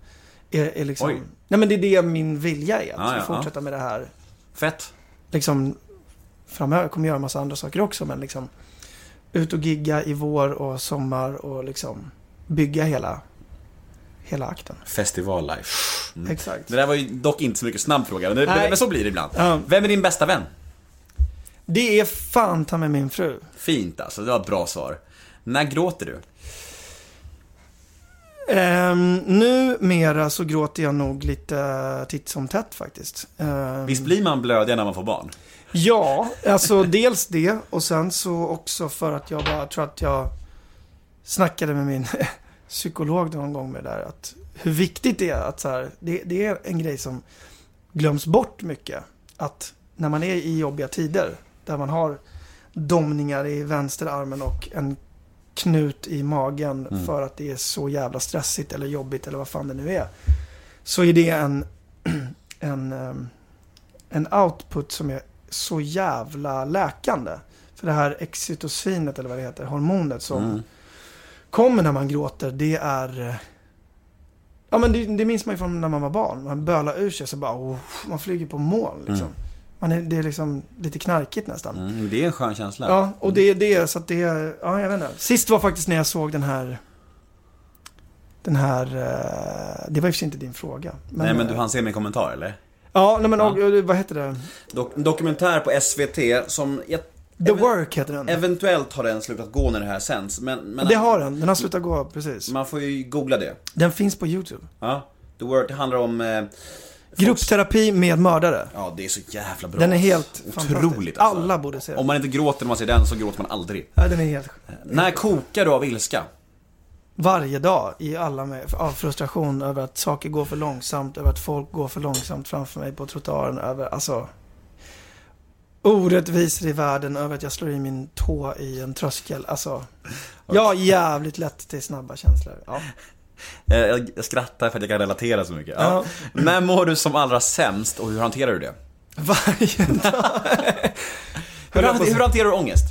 Är, är liksom, Oj. nej men det är det min vilja är. Att Ja, ja, fortsätta med det här. Fett. liksom framöver kommer göra en massa andra saker också men liksom ut och gigga i vår och sommar och liksom bygga hela hela akten. Festival life. Mm. Exakt. Det där var ju dock inte så mycket snabb fråga, men, det, men så blir det ibland. Ja. Vem är din bästa vän? Det är fan ta med min fru. Fint alltså, det var ett bra svar. När gråter du? Um, numera så gråter jag nog lite titt som tätt faktiskt. Ehm, Visst blir man blödig när man får barn? Ja, alltså dels det och sen så också för att jag bara tror att jag snackade med min psykolog någon gång med det där att hur viktigt det är att så här, det, det är en grej som glöms bort mycket. Att när man är i jobbiga tider där man har domningar i vänsterarmen och en knut i magen Mm. för att det är så jävla stressigt eller jobbigt eller vad fan det nu är. Så är det en, en, ehm, en output som är så jävla läkande. För det här exitocinet eller vad det heter, hormonet som Mm. kommer när man gråter, det är... Ja men det, det minns man ju från när man var barn. Man bölar ur sig så bara, oh, man flyger på moln liksom. Mm. Man är, det är liksom lite knarkigt nästan. Mm, det är en skön känsla. Ja, och det är det, så att det är, ja jag vet inte. Sist var faktiskt när jag såg den här Den här, eh, det var sig inte din fråga. Nej men du eh, hann se min kommentar eller? Ja, nej men Ja. vad heter det? Dok- en dokumentär på SVT som jag, The Work heter den. eventuellt har den slutat gå när det här sänds. Men, men det har den, den har slutat gå, precis. man får ju googla det. Den finns på YouTube. Ja. The Word det handlar om... Eh, Gruppterapi med mördare. ja, det är så jävla bra. Den är helt Otroligt alltså. Alla borde se Om den. man inte gråter när man ser den så gråter man aldrig. Ja, den är helt När kokar du av ilska? Varje dag i alla med, av frustration över att saker går för långsamt, över att folk går för långsamt framför mig på trottoaren, över, alltså orättvisor i världen, över att jag slår i min tå i en tröskel. Alltså, jag har jävligt lätt till snabba känslor. Ja. Jag, jag, skrattar för att jag kan relatera så mycket. Ja. När mår du som allra sämst och hur hanterar du det? Varje dag. Hur, hur hanterar du ångest?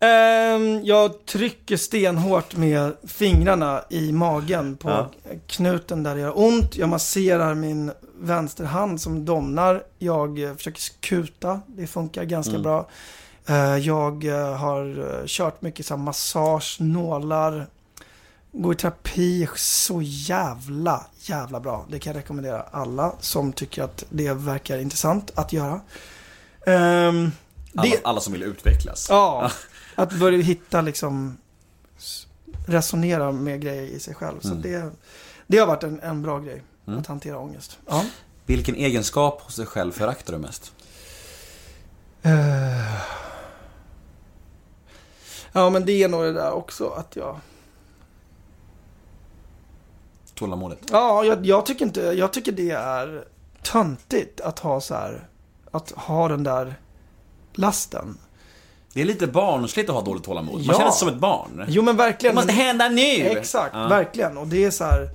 Ehm, jag trycker stenhårt med fingrarna i magen på Ja. knuten där det gör ont. Jag masserar min vänsterhand som domnar. Jag eh, försöker kuta. Det funkar ganska Mm. bra. Eh, jag eh, har eh, kört mycket så massage, nålar. Går i terapi så jävla, jävla bra. Det kan jag rekommendera alla som tycker att det verkar intressant att göra. Ehm, Alla, det, alla som vill utvecklas. Ja, att börja hitta liksom resonera med grejer i sig själv. Så Mm. det, det har varit en, en bra grej. Mm. Att hantera ångest. Ja. Vilken egenskap hos dig själv föraktar du mest? Eh. Ja, men det är nog det där också att jag... Tålamodet. Ja, jag, jag tycker inte... Jag tycker det är töntigt att ha så här... Att ha den där lasten. Det är lite barnsligt att ha dåligt tålamod. Man Ja. känner sig som ett barn. Jo, men verkligen. Det måste hända nu! Exakt, Ja. verkligen. Och det är så här,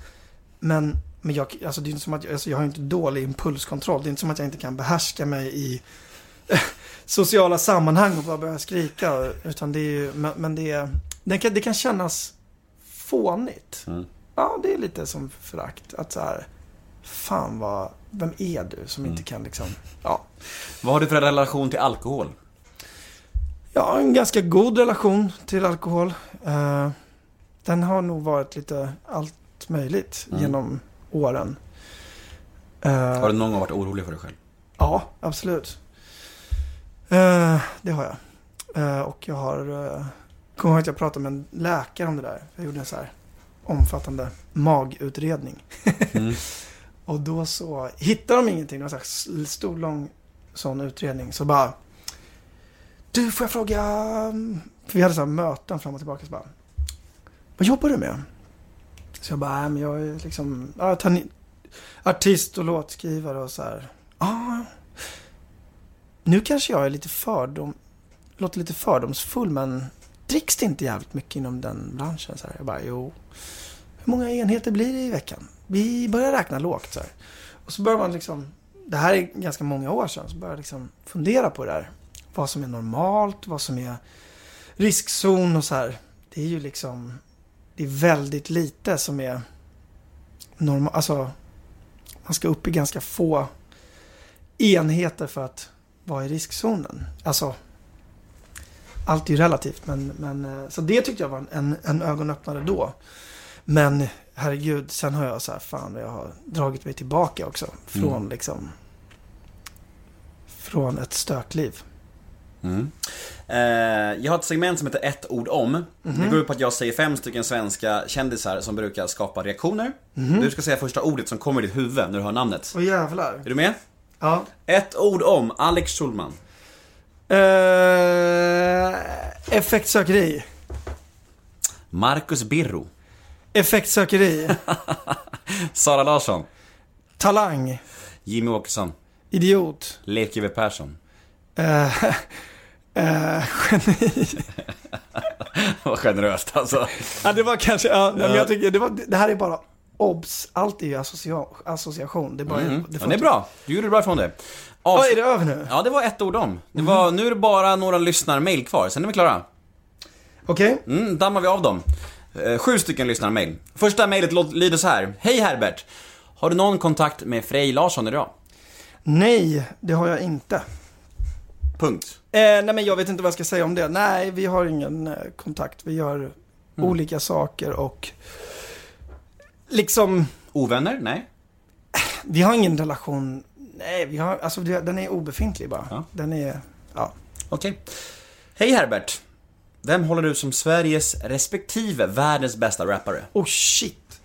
men, men jag, alltså det är inte som att jag, alltså jag har inte dålig impulskontroll. Det är inte som att jag inte kan behärska mig i sociala sammanhang och bara börja skrika. Utan det är ju, men, men det, är, det, kan, det kan kännas fånigt. Mm. Ja, det är lite som förakt. Att så här, fan vad, vem är du som Mm. inte kan liksom, ja. Vad har du för relation till alkohol? Har en ganska god relation till alkohol. Eh, den har nog varit lite allt möjligt Mm. genom åren. Eh, Har du någon gång varit orolig för dig själv? Ja, absolut. Eh, det har jag. Eh, och jag har... Uh, kommer ihåg att jag pratade med en läkare om det där. Jag gjorde en så här omfattande magutredning. Mm. Och då så hittade de ingenting. Så här stor, lång sån utredning. Så bara... Du, får jag fråga... För vi hade så här möten fram och tillbaka. Så bara, Vad jobbar du med? Så jag bara, nej men jag är liksom ja, artist och låtskrivare och så här. Ah, nu kanske jag är lite fördom... Låter lite fördomsfull men dricks det inte jävligt mycket inom den branschen? Så här. Jag bara, jo. Hur många enheter blir det i veckan? Vi börjar räkna lågt så här. Och så börjar man liksom, det här är ganska många år sedan, så börjar jag liksom fundera på det där. Vad som är normalt, vad som är riskzon och så här. Det är ju liksom, det är väldigt lite som är normalt. Alltså, man ska upp i ganska få enheter för att vara i riskzonen. Alltså, allt är ju relativt, men, men eh, så det tyckte jag var en, en ögonöppnare då. Men herregud, sen har jag så här, fan, jag har dragit mig tillbaka också. Från Mm. liksom, från ett stökliv. Mm. Eh, jag har ett segment som heter ett ord om. Det går ut på att jag säger fem stycken svenska kändisar som brukar skapa reaktioner. Du ska säga första ordet som kommer i ditt huvud när du hör namnet. Åh jävlar. Är du med? Ja. Ett ord om Alex Schulman. Eh, effektsökeri. Marcus Birro. Effektsökeri. Sara Larsson. Talang. Jimmy Åkesson. Idiot. Leif GW Persson. Eh, eh, geni. Vad generöst alltså. Ja, det var kanske, ja, men jag tycker, det, var, det här är bara obs. Allt är ju associa, association. Det är bara, Mm. det Ja, det är bra. Du gjorde det bra ifrån det. Ja, Avs- är det över nu? Ja, det var ett ord om. Det var, Nu är det bara några lyssnarmail kvar, sen är vi klara. Okej. Mm, dammar vi av dem. Eh, Sju stycken lyssnarmail. Första mejlet lyder så här. Hej Herbert! Har du någon kontakt med Frej Larsson idag? Nej, det har jag inte. Punkt. Eh, nej, men jag vet inte vad jag ska säga om det. Nej, vi har ingen eh, kontakt. Vi gör Mm. olika saker och liksom, Ovänner? Nej. vi har ingen relation. Nej, vi har, alltså den är obefintlig bara. Ja. Den är, ja. Okej. Hej Herbert. Vem håller du som Sveriges respektive världens bästa rappare? Oh shit.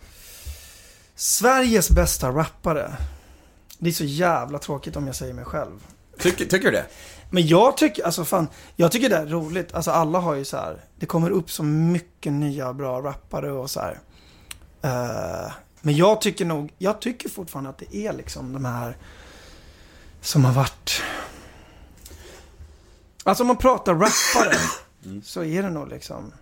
Sveriges bästa rappare. Det är så jävla tråkigt om jag säger mig själv. Tycker, tycker du det? Men jag tycker, alltså fan, jag tycker det är roligt. Alltså alla har ju så här, det kommer upp så mycket nya bra rappare och så här. Eh, men jag tycker nog, jag tycker fortfarande att det är liksom de här som har varit. Alltså om man pratar rappare så är det nog liksom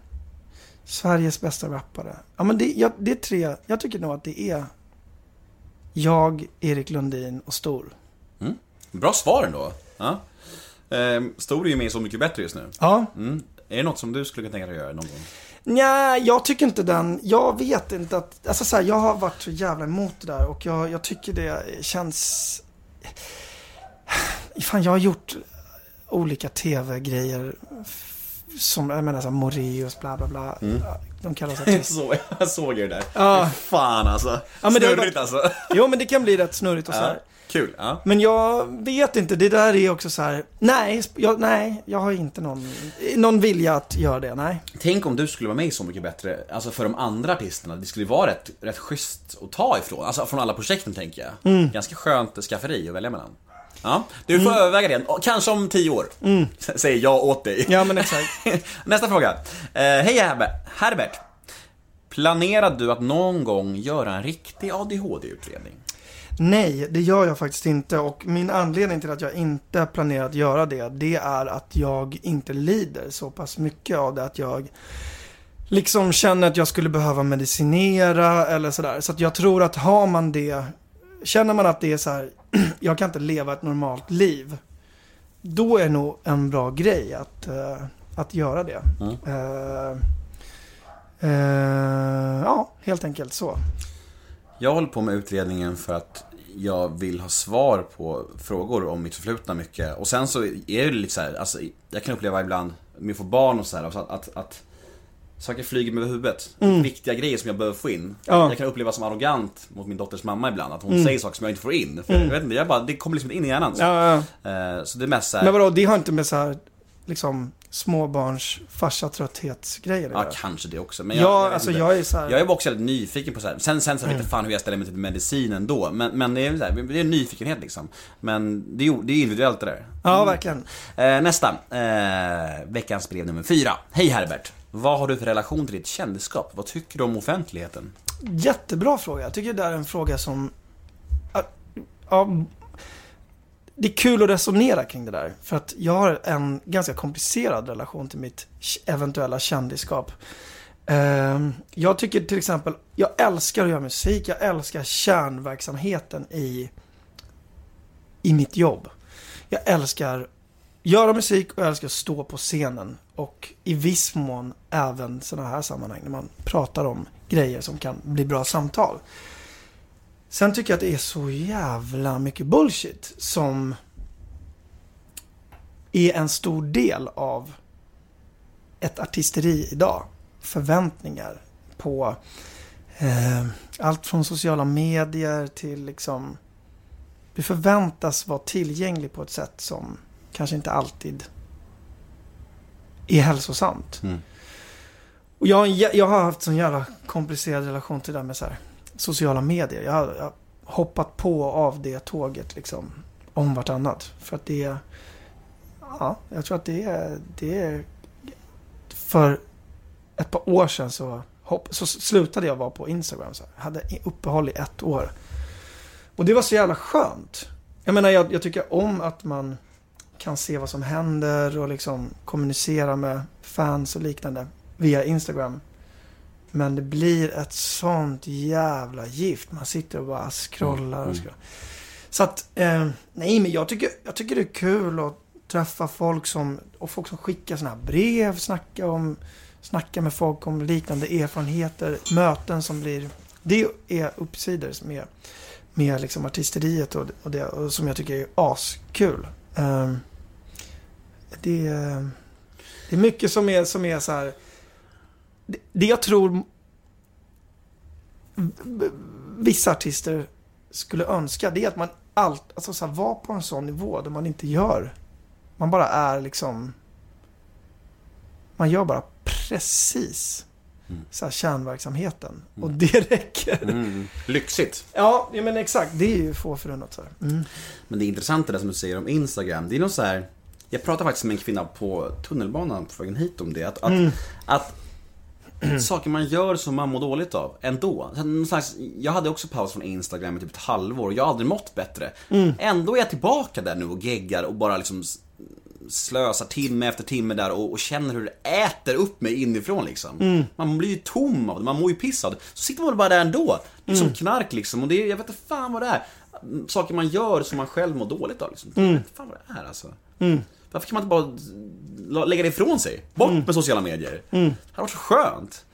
Sveriges bästa rappare. Ja men det, jag, det är tre, jag tycker nog att det är jag, Erik Lundin och Stor. Bra svar ändå. Ja. Ehm, Stor är ju med Så Mycket Bättre just nu. Ja, Mm. Är det något som du skulle kunna tänka dig att göra någon gång? Nej, jag tycker inte den. Jag vet inte att, alltså så här, jag har varit så jävla emot det där och jag, jag tycker det känns... Fan, jag har gjort olika tv-grejer som, jag menar såhär Moreus, bla bla bla. De kallas artister. Så, jag såg ju det där. Ja. Fan alltså. Ja, men det Snurrigt alltså. Jo, men det kan bli rätt snurrigt och så Ja. Kul. Ja. Men jag vet inte, det där är också så här. Nej, jag, nej, jag har inte någon, någon vilja att göra det, nej. Tänk om du skulle vara med i Så Mycket Bättre, alltså för de andra artisterna. Det skulle vara rätt, rätt schysst att ta ifrån. Alltså från alla projekten tänker jag. Mm. Ganska skönt skafferi att välja mellan. Ja, du får överväga det. Kanske om tio år. S- Säger jag åt dig. Mm. Ja, men exakt. Nästa fråga. Eh, Hej. Herbert. Planerar du att någon gång göra en riktig ADHD-utredning? Nej, det gör jag faktiskt inte. Och min anledning till att jag inte planerar att göra det, det är att jag inte lider så pass mycket av det att jag liksom känner att jag skulle behöva medicinera eller sådär. Så att jag tror att har man det, känner man att det är så här, jag kan inte leva ett normalt liv. Då är nog en bra grej att, eh, att göra det. Mm. Eh, eh, ja, helt enkelt så. Jag håller på med utredningen för att jag vill ha svar på frågor om mitt förflutna mycket. Och sen så är det lite så här, alltså jag kan uppleva ibland med att få barn och så här, alltså att, att, att saker flyger över huvudet. Viktiga grejer som jag behöver få in. Mm. Ja. Mm. Jag kan uppleva som arrogant mot min dotters mamma ibland, att hon säger saker som jag inte får in. För jag vet inte, jag bara, det kommer liksom inte in i hjärnan. Så, Ja, ja. Eh, så det är mest här, Men vadå, det har inte med så här, liksom, småbarns farsa-trötthetsgrejer att Ja, kanske det också. Men Ja, vet alltså inte. jag är så här- Jag är också väldigt nyfiken på så här. Sen, sen så vet jag inte fan hur jag ställer mig till medicinen då. Men, men det är så här, det är en nyfikenhet liksom. Men det är, det är individuellt det där. Ja, verkligen. Eh, nästa. Eh, veckans brev nummer fyra. Hej Herbert. Vad har du för relation till ditt kändisskap? Vad tycker du om offentligheten? Jättebra fråga. Jag tycker det där är en fråga som... Ja, det är kul att resonera kring det där. För att jag har en ganska komplicerad relation till mitt eventuella kändisskap. Ehm, jag tycker till exempel, jag älskar att göra musik. Jag älskar kärnverksamheten i, i mitt jobb. Jag älskar göra musik och jag älskar att stå på scenen. Och i viss mån även sådana här sammanhang när man pratar om grejer som kan bli bra samtal. Sen tycker jag att det är så jävla mycket bullshit som är en stor del av ett artisteri idag. Förväntningar på eh, allt från sociala medier till liksom du förväntas vara tillgänglig på ett sätt som kanske inte alltid är hälsosamt. Mm. Och jag, jag har haft sån jävla komplicerad relation till det där med så här, sociala medier. Jag har, jag har hoppat på och av det tåget liksom om vartannat. För att det är, ja, jag tror att det är, det är för ett par år sedan så, hopp, så slutade jag vara på Instagram. Så här. Jag hade uppehåll i ett år. Och det var så jävla skönt. Jag menar, jag, jag tycker om att man kan se vad som händer och liksom kommunicera med fans och liknande via Instagram. Men det blir ett sånt jävla gift. Man sitter och bara scrollar och scrollar. Så att, eh, nej men jag tycker, jag tycker det är kul att träffa folk som, och folk som skickar sådana här brev, snacka om, snacka med folk om liknande erfarenheter, möten som blir, det är uppsidor med, med liksom artisteriet och, och det, och som jag tycker är askul. Ehm, det, är- det är mycket som är, som är så här, det, det jag tror vissa artister skulle önska, det är att man allt, alltså så här, var på en sån nivå där man inte gör, man bara är liksom, man gör bara precis så här, kärnverksamheten. Och det räcker. Mm. Lyxigt. Ja, men exakt. Det är ju få förunnat. Så. Mm. Men det intressanta det som du säger om Instagram, det är något så här. Jag pratade faktiskt med en kvinna på tunnelbanan på vägen hit om det. Att, att, att saker man gör som man mår dåligt av, ändå. Slags, jag hade också paus från Instagram i typ ett halvår, jag har aldrig mått bättre. Ändå är jag tillbaka där nu och geggar och bara liksom slösar timme efter timme där och, och känner hur det äter upp mig inifrån liksom. Man blir ju tom av det, man mår ju pissad. Så sitter man bara där ändå. Det är som knark liksom och det är, jag vet inte fan vad det är. Saker man gör som man själv mår dåligt av liksom. Jag vet inte fan vad det är alltså. Varför kan man inte bara lägga det ifrån sig? Bort med sociala medier. Det hade varit så skönt.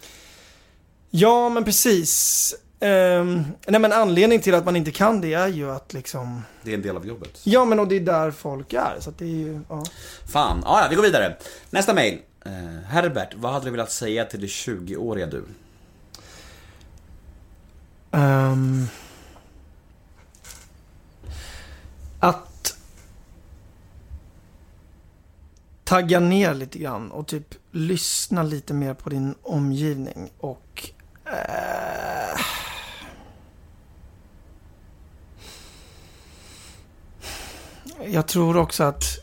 Ja, men precis. Ehm, nej, men anledningen till att man inte kan det är ju att liksom... Det är en del av jobbet. Ja, men och det är där folk är. Så att det är ju... Ja. Fan, ah, ja vi går vidare. Nästa mail. Eh, Herbert, vad hade du velat säga till det 20-åriga du? Ehm, att tagga ner lite grann och typ lyssna lite mer på din omgivning och eh, jag tror också att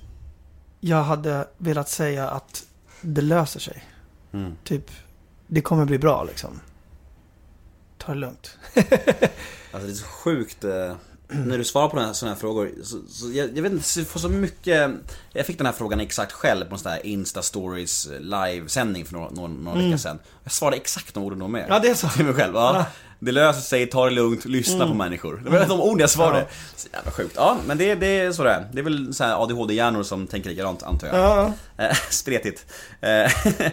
jag hade velat säga att det löser sig. Mm. Typ, det kommer bli bra liksom. Ta det lugnt. Alltså det är så sjukt eh, när du svarar på den här, sådana här frågor. Så, så jag, jag vet inte, jag får så mycket... Jag fick den här frågan exakt själv på en sån här Insta-stories livesändning för några, några, några veckor sedan. Jag svarade exakt de orden de med. Ja, det är så. Till mig själv. Ja. Det löser sig, ta det lugnt, lyssna på människor. Det var de ord jag svarade. Ja. Så jävla sjukt. Ja, men det, det är så det är. Det är väl så här ADHD-hjärnor som tänker likadant, antar jag. Ja, Eh, Spretigt. Eh,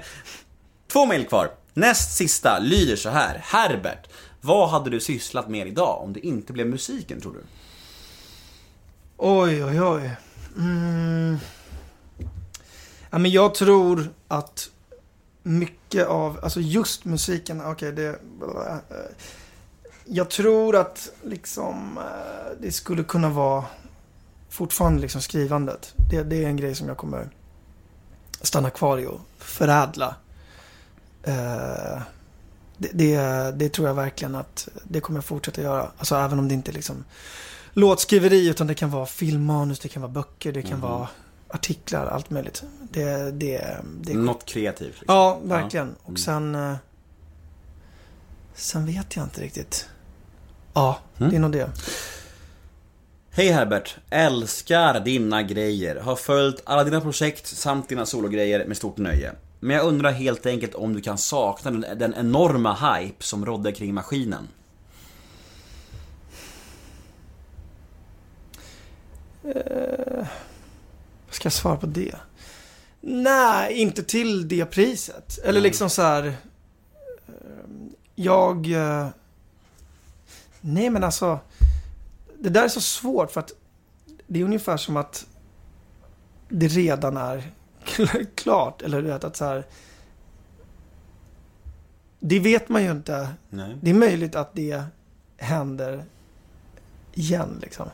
Två mejl kvar. Näst sista lyder så här. Herbert, vad hade du sysslat med idag om det inte blev musiken, tror du? Oj, oj, oj. Mm. Ja, men jag tror att mycket av, alltså just musiken, okej det... Jag tror att liksom eh, det skulle kunna vara fortfarande liksom skrivandet. Det, det är en grej som jag kommer stanna kvar i och förädla. Eh, det, det, det tror jag verkligen att det kommer jag fortsätta göra. Alltså även om det inte är liksom låtskriveri utan det kan vara filmmanus, det kan vara böcker, det kan Mhm. vara artiklar, allt möjligt. Det, det, det Något kreativt liksom. Ja, verkligen. Mm. Och sen... eh, Sen vet jag inte riktigt. Ja, Mm. det är nog det. Hej Herbert, älskar dina grejer. Har följt alla dina projekt samt dina sologrejer med stort nöje. Men jag undrar helt enkelt om du kan sakna den, den enorma hype som rådde kring maskinen. Vad ska jag svara på det? Nej, inte till det priset. Eller Nej. liksom så här... eh, Jag... eh, Nej, men alltså... Det där är så svårt för att det är ungefär som att det redan är klart. Eller du vet att så här... Det vet man ju inte. Nej. Det är möjligt att det händer igen liksom.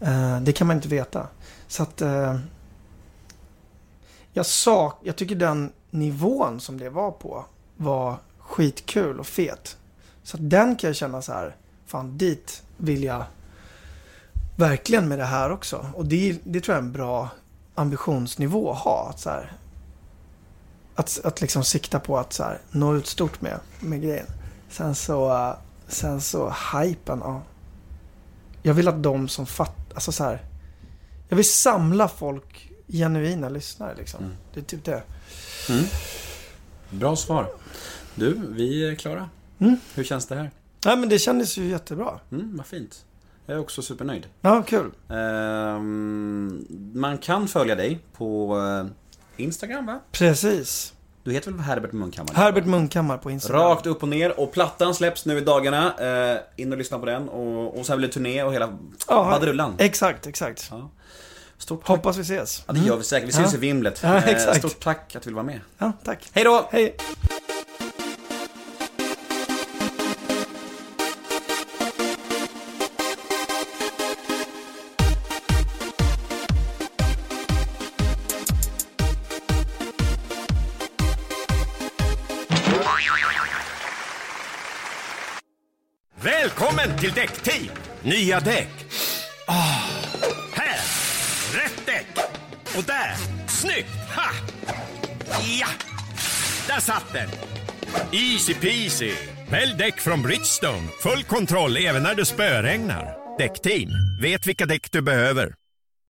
Eh, det kan man inte veta. Så att... eh, jag sak, jag tycker den nivån som det var på var skitkul och fet. Så att den kan jag känna så här, fan dit vill jag verkligen med det här också. Och det, det tror jag är en bra ambitionsnivå att ha. Att, så här, att, att liksom sikta på att så här, nå ut stort med, med grejen. Sen så, eh, sen så hypen, ja. Jag vill att de som fattar, alltså så här. Jag vill samla folk, genuina lyssnare liksom. Mm. Det är typ det. Bra svar. Du, vi är klara. Mm. Hur känns det här? Nej men det kändes ju jättebra. Mm, vad fint. Jag är också supernöjd. Ja, kul. Ehm, man kan följa dig på eh, Instagram va? Precis. Du heter väl Herbert Munkhammar? Herbert Munkhammar på Instagram. Rakt upp och ner och plattan släpps nu i dagarna. Eh, in och lyssna på den och, och sen blir det turné och hela Ja. Exakt, exakt. Ja. Stort tack. Hoppas vi ses. Ja, det gör vi säkert. Vi syns Ja. i vimlet. Ja, Eh, exakt. Stort tack att du vill vara med. Ja, tack. Hej då! Hej. Till Däckteam! Nya däck. Oh. här! Rätt däck! Och där! Snyggt! Ha! Ja! Där satt den! Easy peasy! Välj däck från Bridgestone. Full kontroll även när det spöregnar. Däckteam, vet vilka däck du behöver.